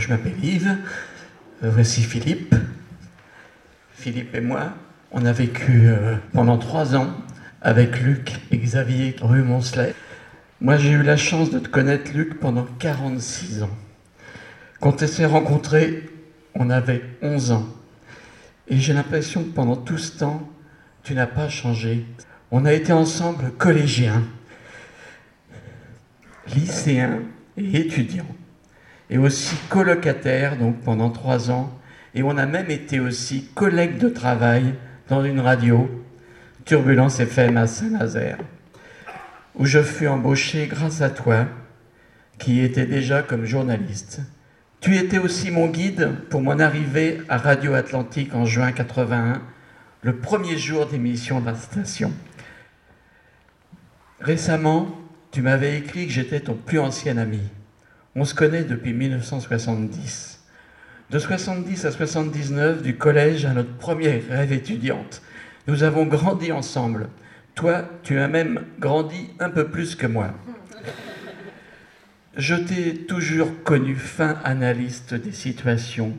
Je m'appelle Yves, Euh, voici Philippe. Philippe et moi, on a vécu euh, pendant trois ans avec Luc et Xavier rue Moncelet. Moi, j'ai eu la chance de te connaître, Luc, pendant 46 ans. Quand on s'est rencontrés, on avait 11 ans. Et j'ai l'impression que pendant tout ce temps, tu n'as pas changé. On a été ensemble collégiens, lycéens et étudiants, et aussi colocataires, donc pendant trois ans. Et on a même été aussi collègues de travail dans une radio, Turbulence FM à Saint-Nazaire, où je fus embauché grâce à toi, qui étais déjà comme journaliste. Tu étais aussi mon guide pour mon arrivée à Radio Atlantique en juin 81, le premier jour d'émission de la station. Récemment, tu m'avais écrit que j'étais ton plus ancien ami. On se connaît depuis 1970. De 70 à 79, du collège à notre premier rêve étudiante. Nous avons grandi ensemble. Toi, tu as même grandi un peu plus que moi. Je t'ai toujours connu fin analyste des situations,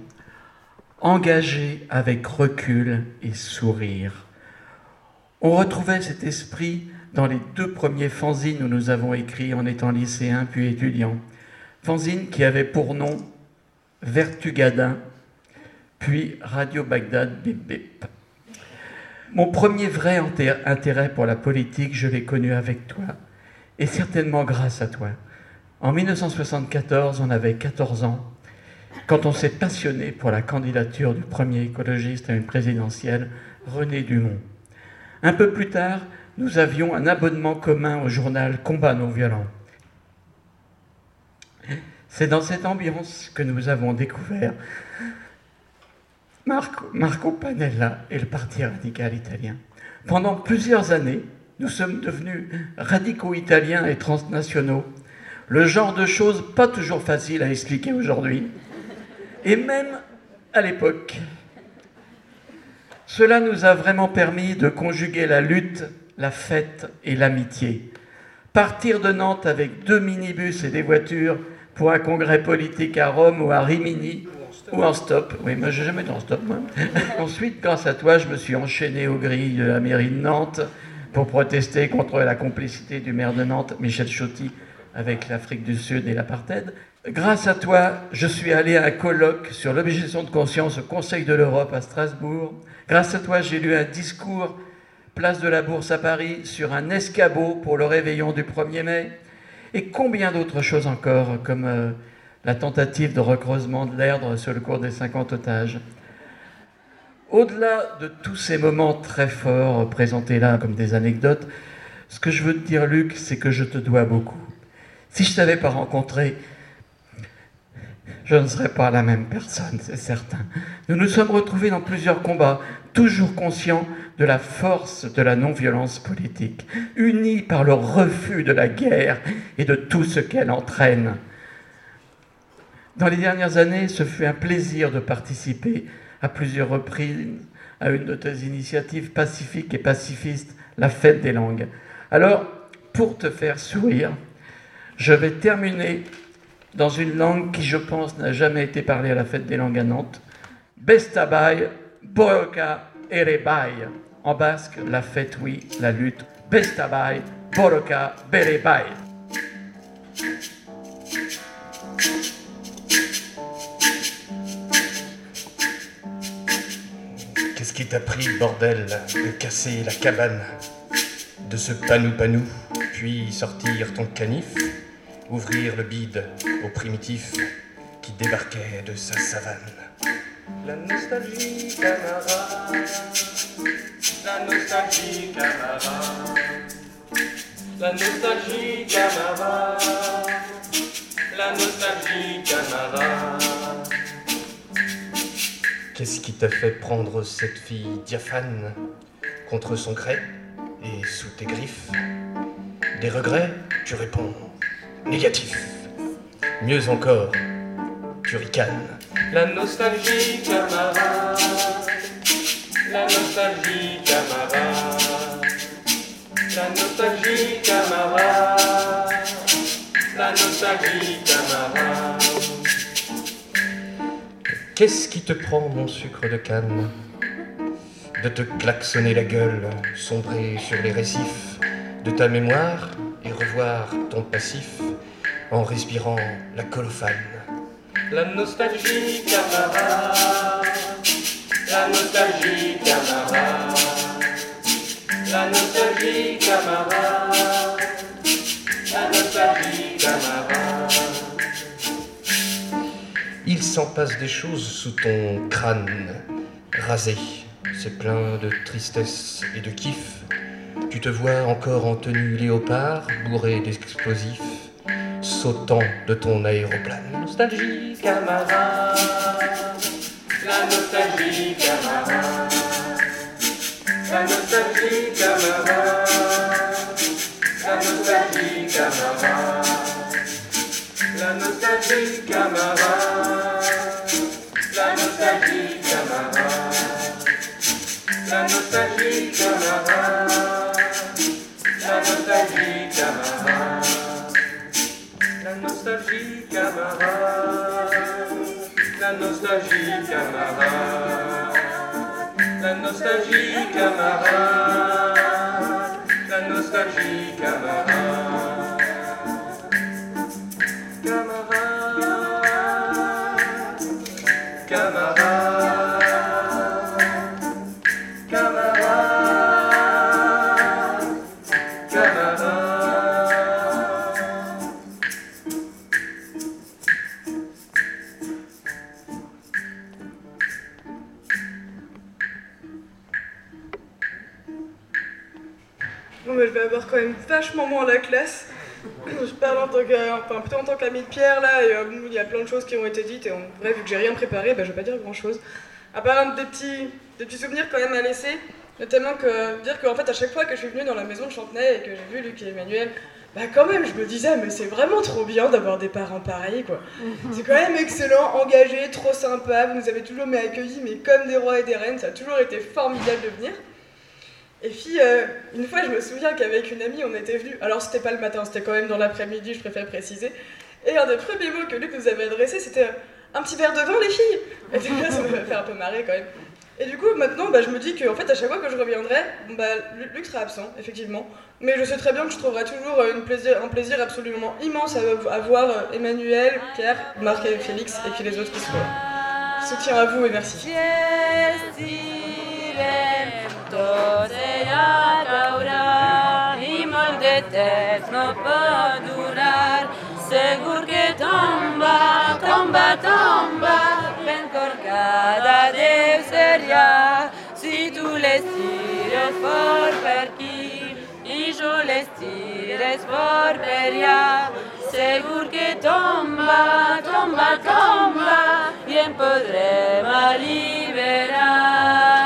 engagé avec recul et sourire. On retrouvait cet esprit dans les deux premiers fanzines où nous avons écrit en étant lycéens puis étudiants. Fanzines qui avaient pour nom Vertugadin, puis Radio Bagdad Bip Bip. Mon premier vrai intérêt pour la politique, je l'ai connu avec toi, et certainement grâce à toi. En 1974, on avait 14 ans, quand on s'est passionné pour la candidature du premier écologiste à une présidentielle, René Dumont. Un peu plus tard, nous avions un abonnement commun au journal Combat non violent. C'est dans cette ambiance que nous avons découvert Marco, Panella et le Parti radical italien. Pendant plusieurs années, nous sommes devenus radicaux italiens et transnationaux le genre de choses pas toujours faciles à expliquer aujourd'hui, et même à l'époque. Cela nous a vraiment permis de conjuguer la lutte, la fête et l'amitié. Partir de Nantes avec deux minibus et des voitures pour un congrès politique à Rome ou à Rimini, ou en stop. Oui, moi j'ai jamais été en stop, moi. Ensuite, grâce à toi, je me suis enchaîné aux grilles de la mairie de Nantes pour protester contre la complicité du maire de Nantes, Michel Chotti, avec l'Afrique du Sud et l'apartheid. Grâce à toi, je suis allé à un colloque sur l'objection de conscience au Conseil de l'Europe à Strasbourg. Grâce à toi, j'ai lu un discours place de la Bourse à Paris sur un escabeau pour le réveillon du 1er mai. Et combien d'autres choses encore, comme euh, la tentative de recreusement de l'Erdre sur le cours des 50 otages? Au-delà de tous ces moments très forts présentés là comme des anecdotes, ce que je veux te dire, Luc, c'est que je te dois beaucoup. Si je ne t'avais pas rencontré, je ne serais pas la même personne, c'est certain. Nous nous sommes retrouvés dans plusieurs combats, toujours conscients de la force de la non-violence politique, unis par le refus de la guerre et de tout ce qu'elle entraîne. Dans les dernières années, ce fut un plaisir de participer à plusieurs reprises à une de tes initiatives pacifiques et pacifistes, la fête des langues. Alors, pour te faire sourire, je vais terminer dans une langue qui, je pense, n'a jamais été parlée à la fête des langues à Nantes. Bestabai, Boroka, Erebai. En basque, la fête, oui, la lutte. Bestabai, Boroka, Berebai. Qu'est-ce qui t'a pris, bordel, de casser la cabane, de ce panou-panou, puis sortir ton canif ouvrir le bide aux primitifs qui débarquaient de sa savane? La nostalgie, camarade, la nostalgie, camarade, la nostalgie, camarade, la nostalgie, camarade. Qu'est-ce qui t'a fait prendre cette fille diaphane contre son gré et sous tes griffes? Des regrets Tu réponds négatif. Mieux encore, tu ricanes. La nostalgie, camarade. La nostalgie, camarade. La nostalgie, camarade. La nostalgie, camarade. Qu'est-ce qui te prend, mon sucre de canne? De te klaxonner la gueule, sombrer sur les récifs de ta mémoire et revoir ton passif en respirant la colophane. La nostalgie, camarade. La nostalgie, camarade. La nostalgie, camarade. La nostalgie, camarade. Il s'en passe des choses sous ton crâne rasé. C'est plein de tristesse et de kiff. Tu te vois encore en tenue léopard, bourré d'explosifs, sautant de ton aéroplane. Nostalgie, camarade. La nostalgie, camarade. La nostalgie, camarade. La nostalgie, camarade. La nostalgie, camarade. La nostalgie, camarade. La nostalgie, camarade. La nostalgie, camarade. La nostalgie, camarade. La nostalgie, camarade. La nostalgie, camarade. La nostalgie, camarade. La classe. Je parle en tant enfin, plutôt en tant qu'ami de Pierre là, et, euh, il y a plein de choses qui ont été dites, et en vrai, vu que j'ai rien préparé, bah, je vais pas dire grand chose. À part des petits, des petits souvenirs quand même à laisser, notamment que dire qu'en fait, à chaque fois que je suis venue dans la maison de Chantenay et que j'ai vu Luc et Emmanuel, bah quand même, je me disais, mais c'est vraiment trop bien d'avoir des parents pareils, quoi. C'est quand même excellent, engagé, trop sympa, vous nous avez toujours mais accueillis, mais comme des rois et des reines, ça a toujours été formidable de venir. Et puis, euh, une fois, je me souviens qu'avec une amie, on était venus. Alors, c'était pas le matin, c'était quand même dans l'après-midi, je préfère préciser. Et un des premiers mots que Luc nous avait adressé, c'était euh, un petit verre de vin, les filles Et déjà, ça m'a fait un peu marrer quand même. Et du coup, maintenant, bah, je me dis qu'en fait, à chaque fois que je reviendrai, bah, Lu- Luc sera absent, effectivement. Mais je sais très bien que je trouverai toujours euh, un plaisir absolument immense à, voir Emmanuel, Pierre, Marc et Félix, et puis les autres qui sont là. Soutien à vous et merci. Totzea gaura, imoldetek nopa durar, segur que tomba, tomba, tomba, penkorkada de seria, si tu les tires for per qui, i jo les tires for peria, segur que tomba, tomba, tomba, i em podrem alliberar.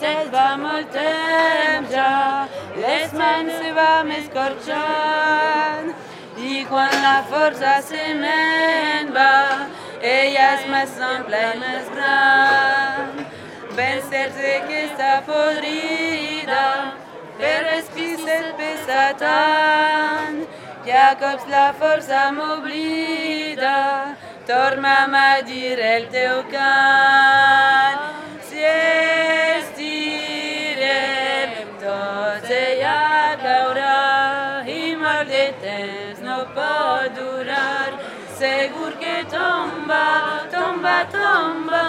Se't va molt temps ja, les mans se van escorxant i quan la força se me'n va, ella es me sembla més gran. Ben cert que està podrida, però és que se't pesa tant, que a cops la força m'oblida, torna'm a dir el teu cant. tomba, tomba,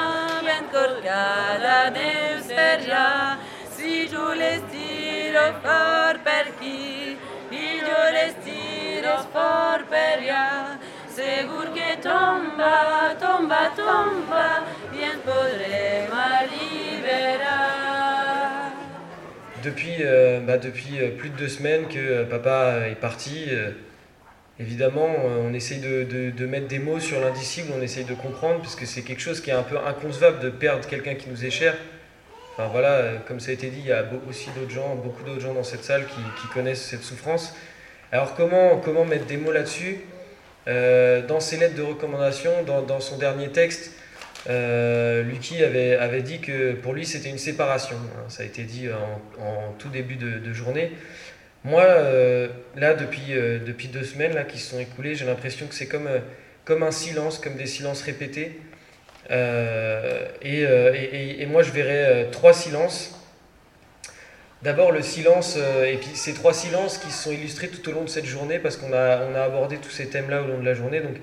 pentru că la neu sperja, si giules tiro for per chi, i giules tiro for per ea, segur che tomba, tomba, tomba, bien podremo liberar. Depuis, euh, bah, depuis euh, plus de deux semaines que euh, papa est parti, euh, évidemment, euh, on essaye de, de- mettre des mots sur l'indicible, on essaye de comprendre, parce que c'est quelque chose qui est un peu inconcevable de perdre quelqu'un qui nous est cher. Enfin voilà, euh, comme ça a été dit, il y a aussi d'autres gens, beaucoup d'autres gens dans cette salle qui, connaissent cette souffrance. Alors comment, comment mettre des mots là-dessus? Euh, Dans ses lettres de recommandation, dans, dans son dernier texte, Lucky avait, avait dit que pour lui c'était une séparation. hein. Ça a été dit en, en tout début de journée. Moi, euh, là, depuis, euh, depuis deux semaines là, qui se sont écoulées, j'ai l'impression que c'est comme, euh, comme un silence, comme des silences répétés. Et, et- et- moi, je verrais trois silences. D'abord le silence, et puis ces trois silences qui se sont illustrés tout au long de cette journée, parce qu'on a, on a abordé tous ces thèmes-là au long de la journée. Donc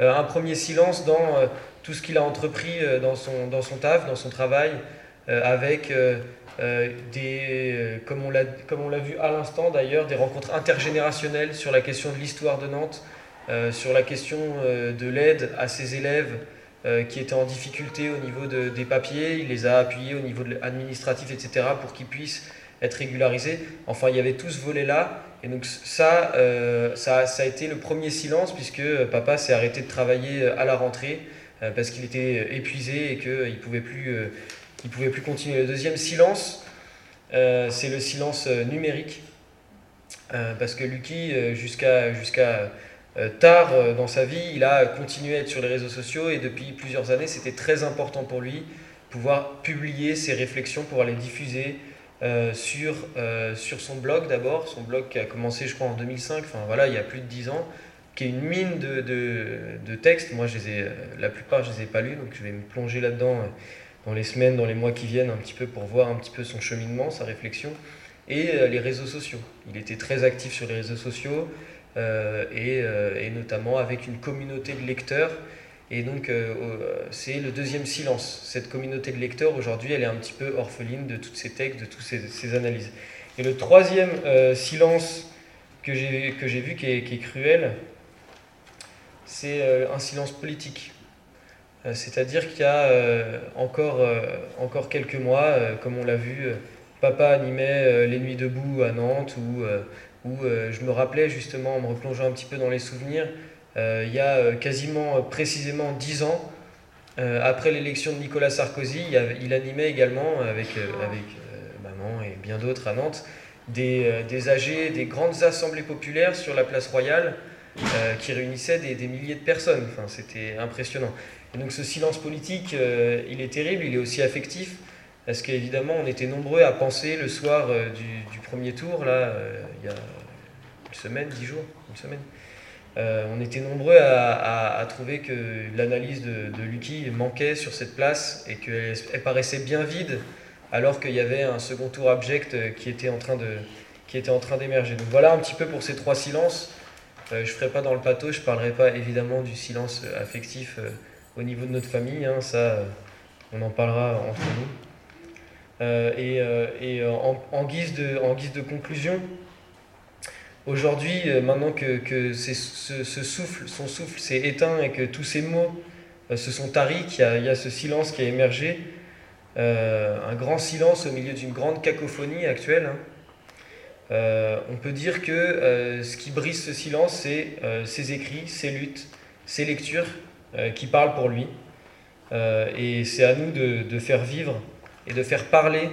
un premier silence dans tout ce qu'il a entrepris dans, son, dans son taf, dans son travail, avec euh, des, euh, comme on l'a vu à l'instant d'ailleurs, des rencontres intergénérationnelles sur la question de l'histoire de Nantes, euh, sur la question de l'aide à ses élèves qui étaient en difficulté au niveau de- des papiers. Il les a appuyés au niveau administratif, etc., pour qu'ils puissent être régularisés. Enfin, il y avait tout ce volet-là. Et donc ça, ça, ça a été le premier silence, puisque papa s'est arrêté de travailler à la rentrée, parce qu'il était épuisé et qu'il ne pouvait, plus, il pouvait plus continuer. Le deuxième silence, euh, c'est le silence euh, numérique. Euh, parce que Lucky, jusqu'à tard dans sa vie, il a continué à être sur les réseaux sociaux et depuis plusieurs années, c'était très important pour lui pouvoir publier ses réflexions, pouvoir les diffuser sur, sur son blog d'abord, son blog qui a commencé je crois en 2005, enfin voilà, il y a plus de 10 ans, qui est une mine de, de, textes. Moi, je les ai, la plupart, je les ai pas lus, donc je vais me plonger là-dedans dans les semaines, dans les mois qui viennent, un petit peu pour voir un petit peu son cheminement, sa réflexion, et euh, les réseaux sociaux. Il était très actif sur les réseaux sociaux, euh, et, euh, et notamment avec une communauté de lecteurs. Et donc, c'est le deuxième silence. Cette communauté de lecteurs, aujourd'hui, elle est un petit peu orpheline de tous ces textes, de toutes ces, analyses. Et le troisième silence que j'ai vu qui est, qui est cruel, c'est un silence politique. Euh, C'est-à-dire qu'il y a euh, encore, euh, encore quelques mois, comme on l'a vu, papa animait les nuits debout à Nantes, où, je me rappelais justement, en me replongeant un petit peu dans les souvenirs, il y a quasiment précisément dix ans, après l'élection de Nicolas Sarkozy, il, animait également avec, avec maman et bien d'autres à Nantes des, des AG, des grandes assemblées populaires sur la place royale qui réunissaient des, des milliers de personnes. Enfin, C'était impressionnant. Donc ce silence politique, euh, il est terrible, il est aussi affectif, parce qu'évidemment, on était nombreux à penser le soir euh, du, premier tour, là, euh, il y a une semaine, dix jours, une semaine. On était nombreux à, trouver que l'analyse de, Lucky manquait sur cette place et qu'elle elle paraissait bien vide alors qu'il y avait un second tour abject qui était en train de qui était en train d'émerger. Donc voilà un petit peu pour ces trois silences. Je ne ferai pas dans le pathos, je ne parlerai pas évidemment du silence affectif au niveau de notre famille, hein, ça euh, on en parlera entre nous. Euh, et euh, en, guise de, conclusion, Aujourd'hui, maintenant que, ce, souffle, son souffle s'est éteint et que tous ces mots se sont taris, qu'il y a, il y a ce silence qui a émergé, un grand silence au milieu d'une grande cacophonie actuelle, hein, on peut dire que ce qui brise ce silence, c'est ses écrits, ses luttes, ses lectures qui parlent pour lui. Euh, et c'est à nous de, faire vivre et de faire parler,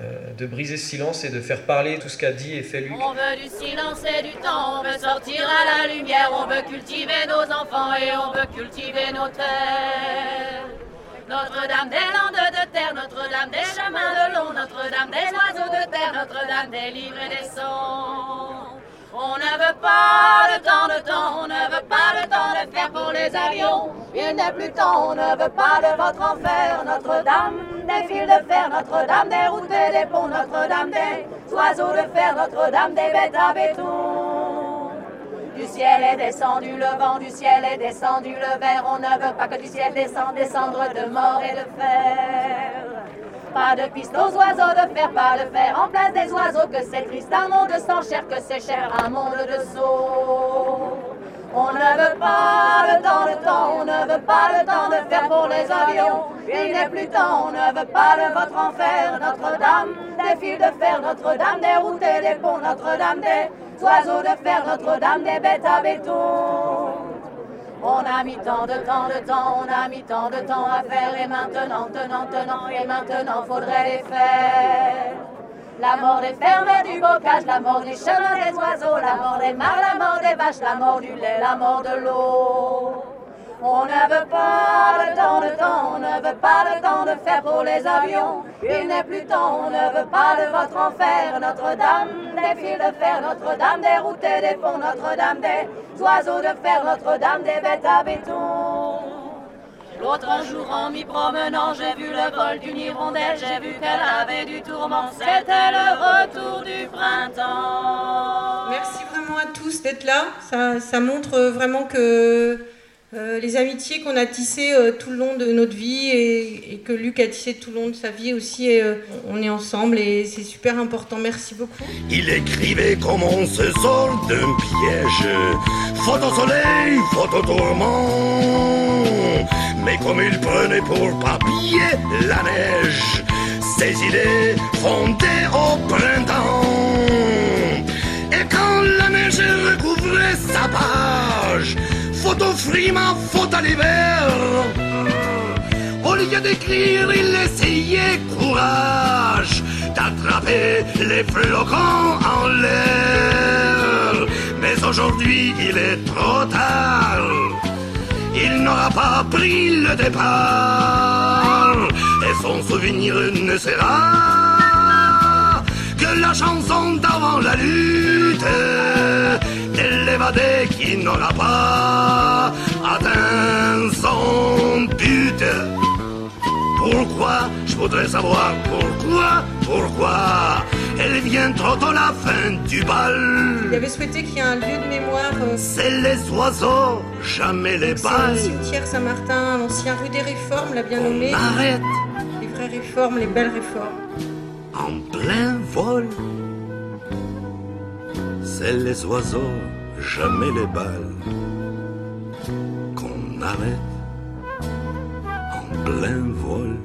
euh, de briser ce silence et de faire parler tout ce qu'a dit et fait Luc. On veut du silence et du temps, on veut sortir à la lumière, on veut cultiver nos enfants et on veut cultiver nos terres. Notre-Dame des landes de terre, Notre-Dame des chemins de long, Notre-Dame des oiseaux de terre, Notre-Dame des livres et des sons. On ne veut pas le temps de temps, on ne veut pas le temps de faire pour les avions. Il n'est plus temps, on ne veut pas de votre enfer. Notre-Dame des fils de fer, Notre-Dame des routes et des ponts, Notre-Dame des oiseaux de fer, Notre-Dame des bêtes à béton. Du ciel est descendu le vent, du ciel est descendu le verre. On ne veut pas que du ciel descende, descendre de mort et de fer. Pas de piste aux oiseaux de fer, pas de fer en place des oiseaux. Que c'est triste, un monde sans cher, que c'est cher, un monde de sots. On ne veut pas le temps, le temps, on ne veut pas le temps de faire pour les avions. Il n'est plus temps, on ne veut pas de votre enfer. Notre-Dame des fils de fer, Notre-Dame des routes et des ponts, Notre-Dame des oiseaux de fer, Notre-Dame des bêtes à béton. On a mis tant de temps de temps, on a mis tant de temps à faire et maintenant, tenant, tenant, et maintenant faudrait les faire. La mort des fermes et du bocage, la mort des chemins des oiseaux, la mort des mares, la mort des vaches, la mort du lait, la mort de l'eau. On ne veut pas le temps de temps, on ne veut pas le temps de faire pour les avions. Il n'est plus temps, on ne veut pas de votre enfer. Notre-Dame des fils de fer, Notre-Dame des routes et des ponts, Notre-Dame des oiseaux de fer, Notre-Dame des bêtes à béton. L'autre jour en m'y promenant, j'ai vu le vol d'une hirondelle, j'ai vu qu'elle avait du tourment, c'était le retour du printemps. Merci vraiment à tous d'être là. Ça, ça montre vraiment que euh, les amitiés qu'on a tissées euh, tout le long de notre vie et, que Luc a tissé tout le long de sa vie aussi, et, euh, on est ensemble et c'est super important. Merci beaucoup. Il écrivait comment on se sort d'un piège. Faute au soleil, faute au tourment. Mais comme il prenait pour papier la neige, ses idées fondaient au printemps. Et quand la neige recouvrait sa page, au frima, faute à l'hiver. Au lieu d'écrire, il essayait courage d'attraper les flocons en l'air. Mais aujourd'hui, il est trop tard. Il n'aura pas pris le départ. Et son souvenir ne sera que la chanson d'avant la lutte. De l'évadé qui n'aura pas atteint son but. Pourquoi? Je voudrais savoir pourquoi, pourquoi Elle vient trop tôt la fin du bal. Il avait souhaité qu'il y ait un lieu de mémoire. euh, C'est les oiseaux, jamais les c'est le balles. cimetière Saint-Martin, l'ancien rue des Réformes, l'a bien nommé. arrête. Les vraies réformes, les belles réformes. En plein vol. C'est les oiseaux, jamais les balles. Qu'on arrête en plein vol.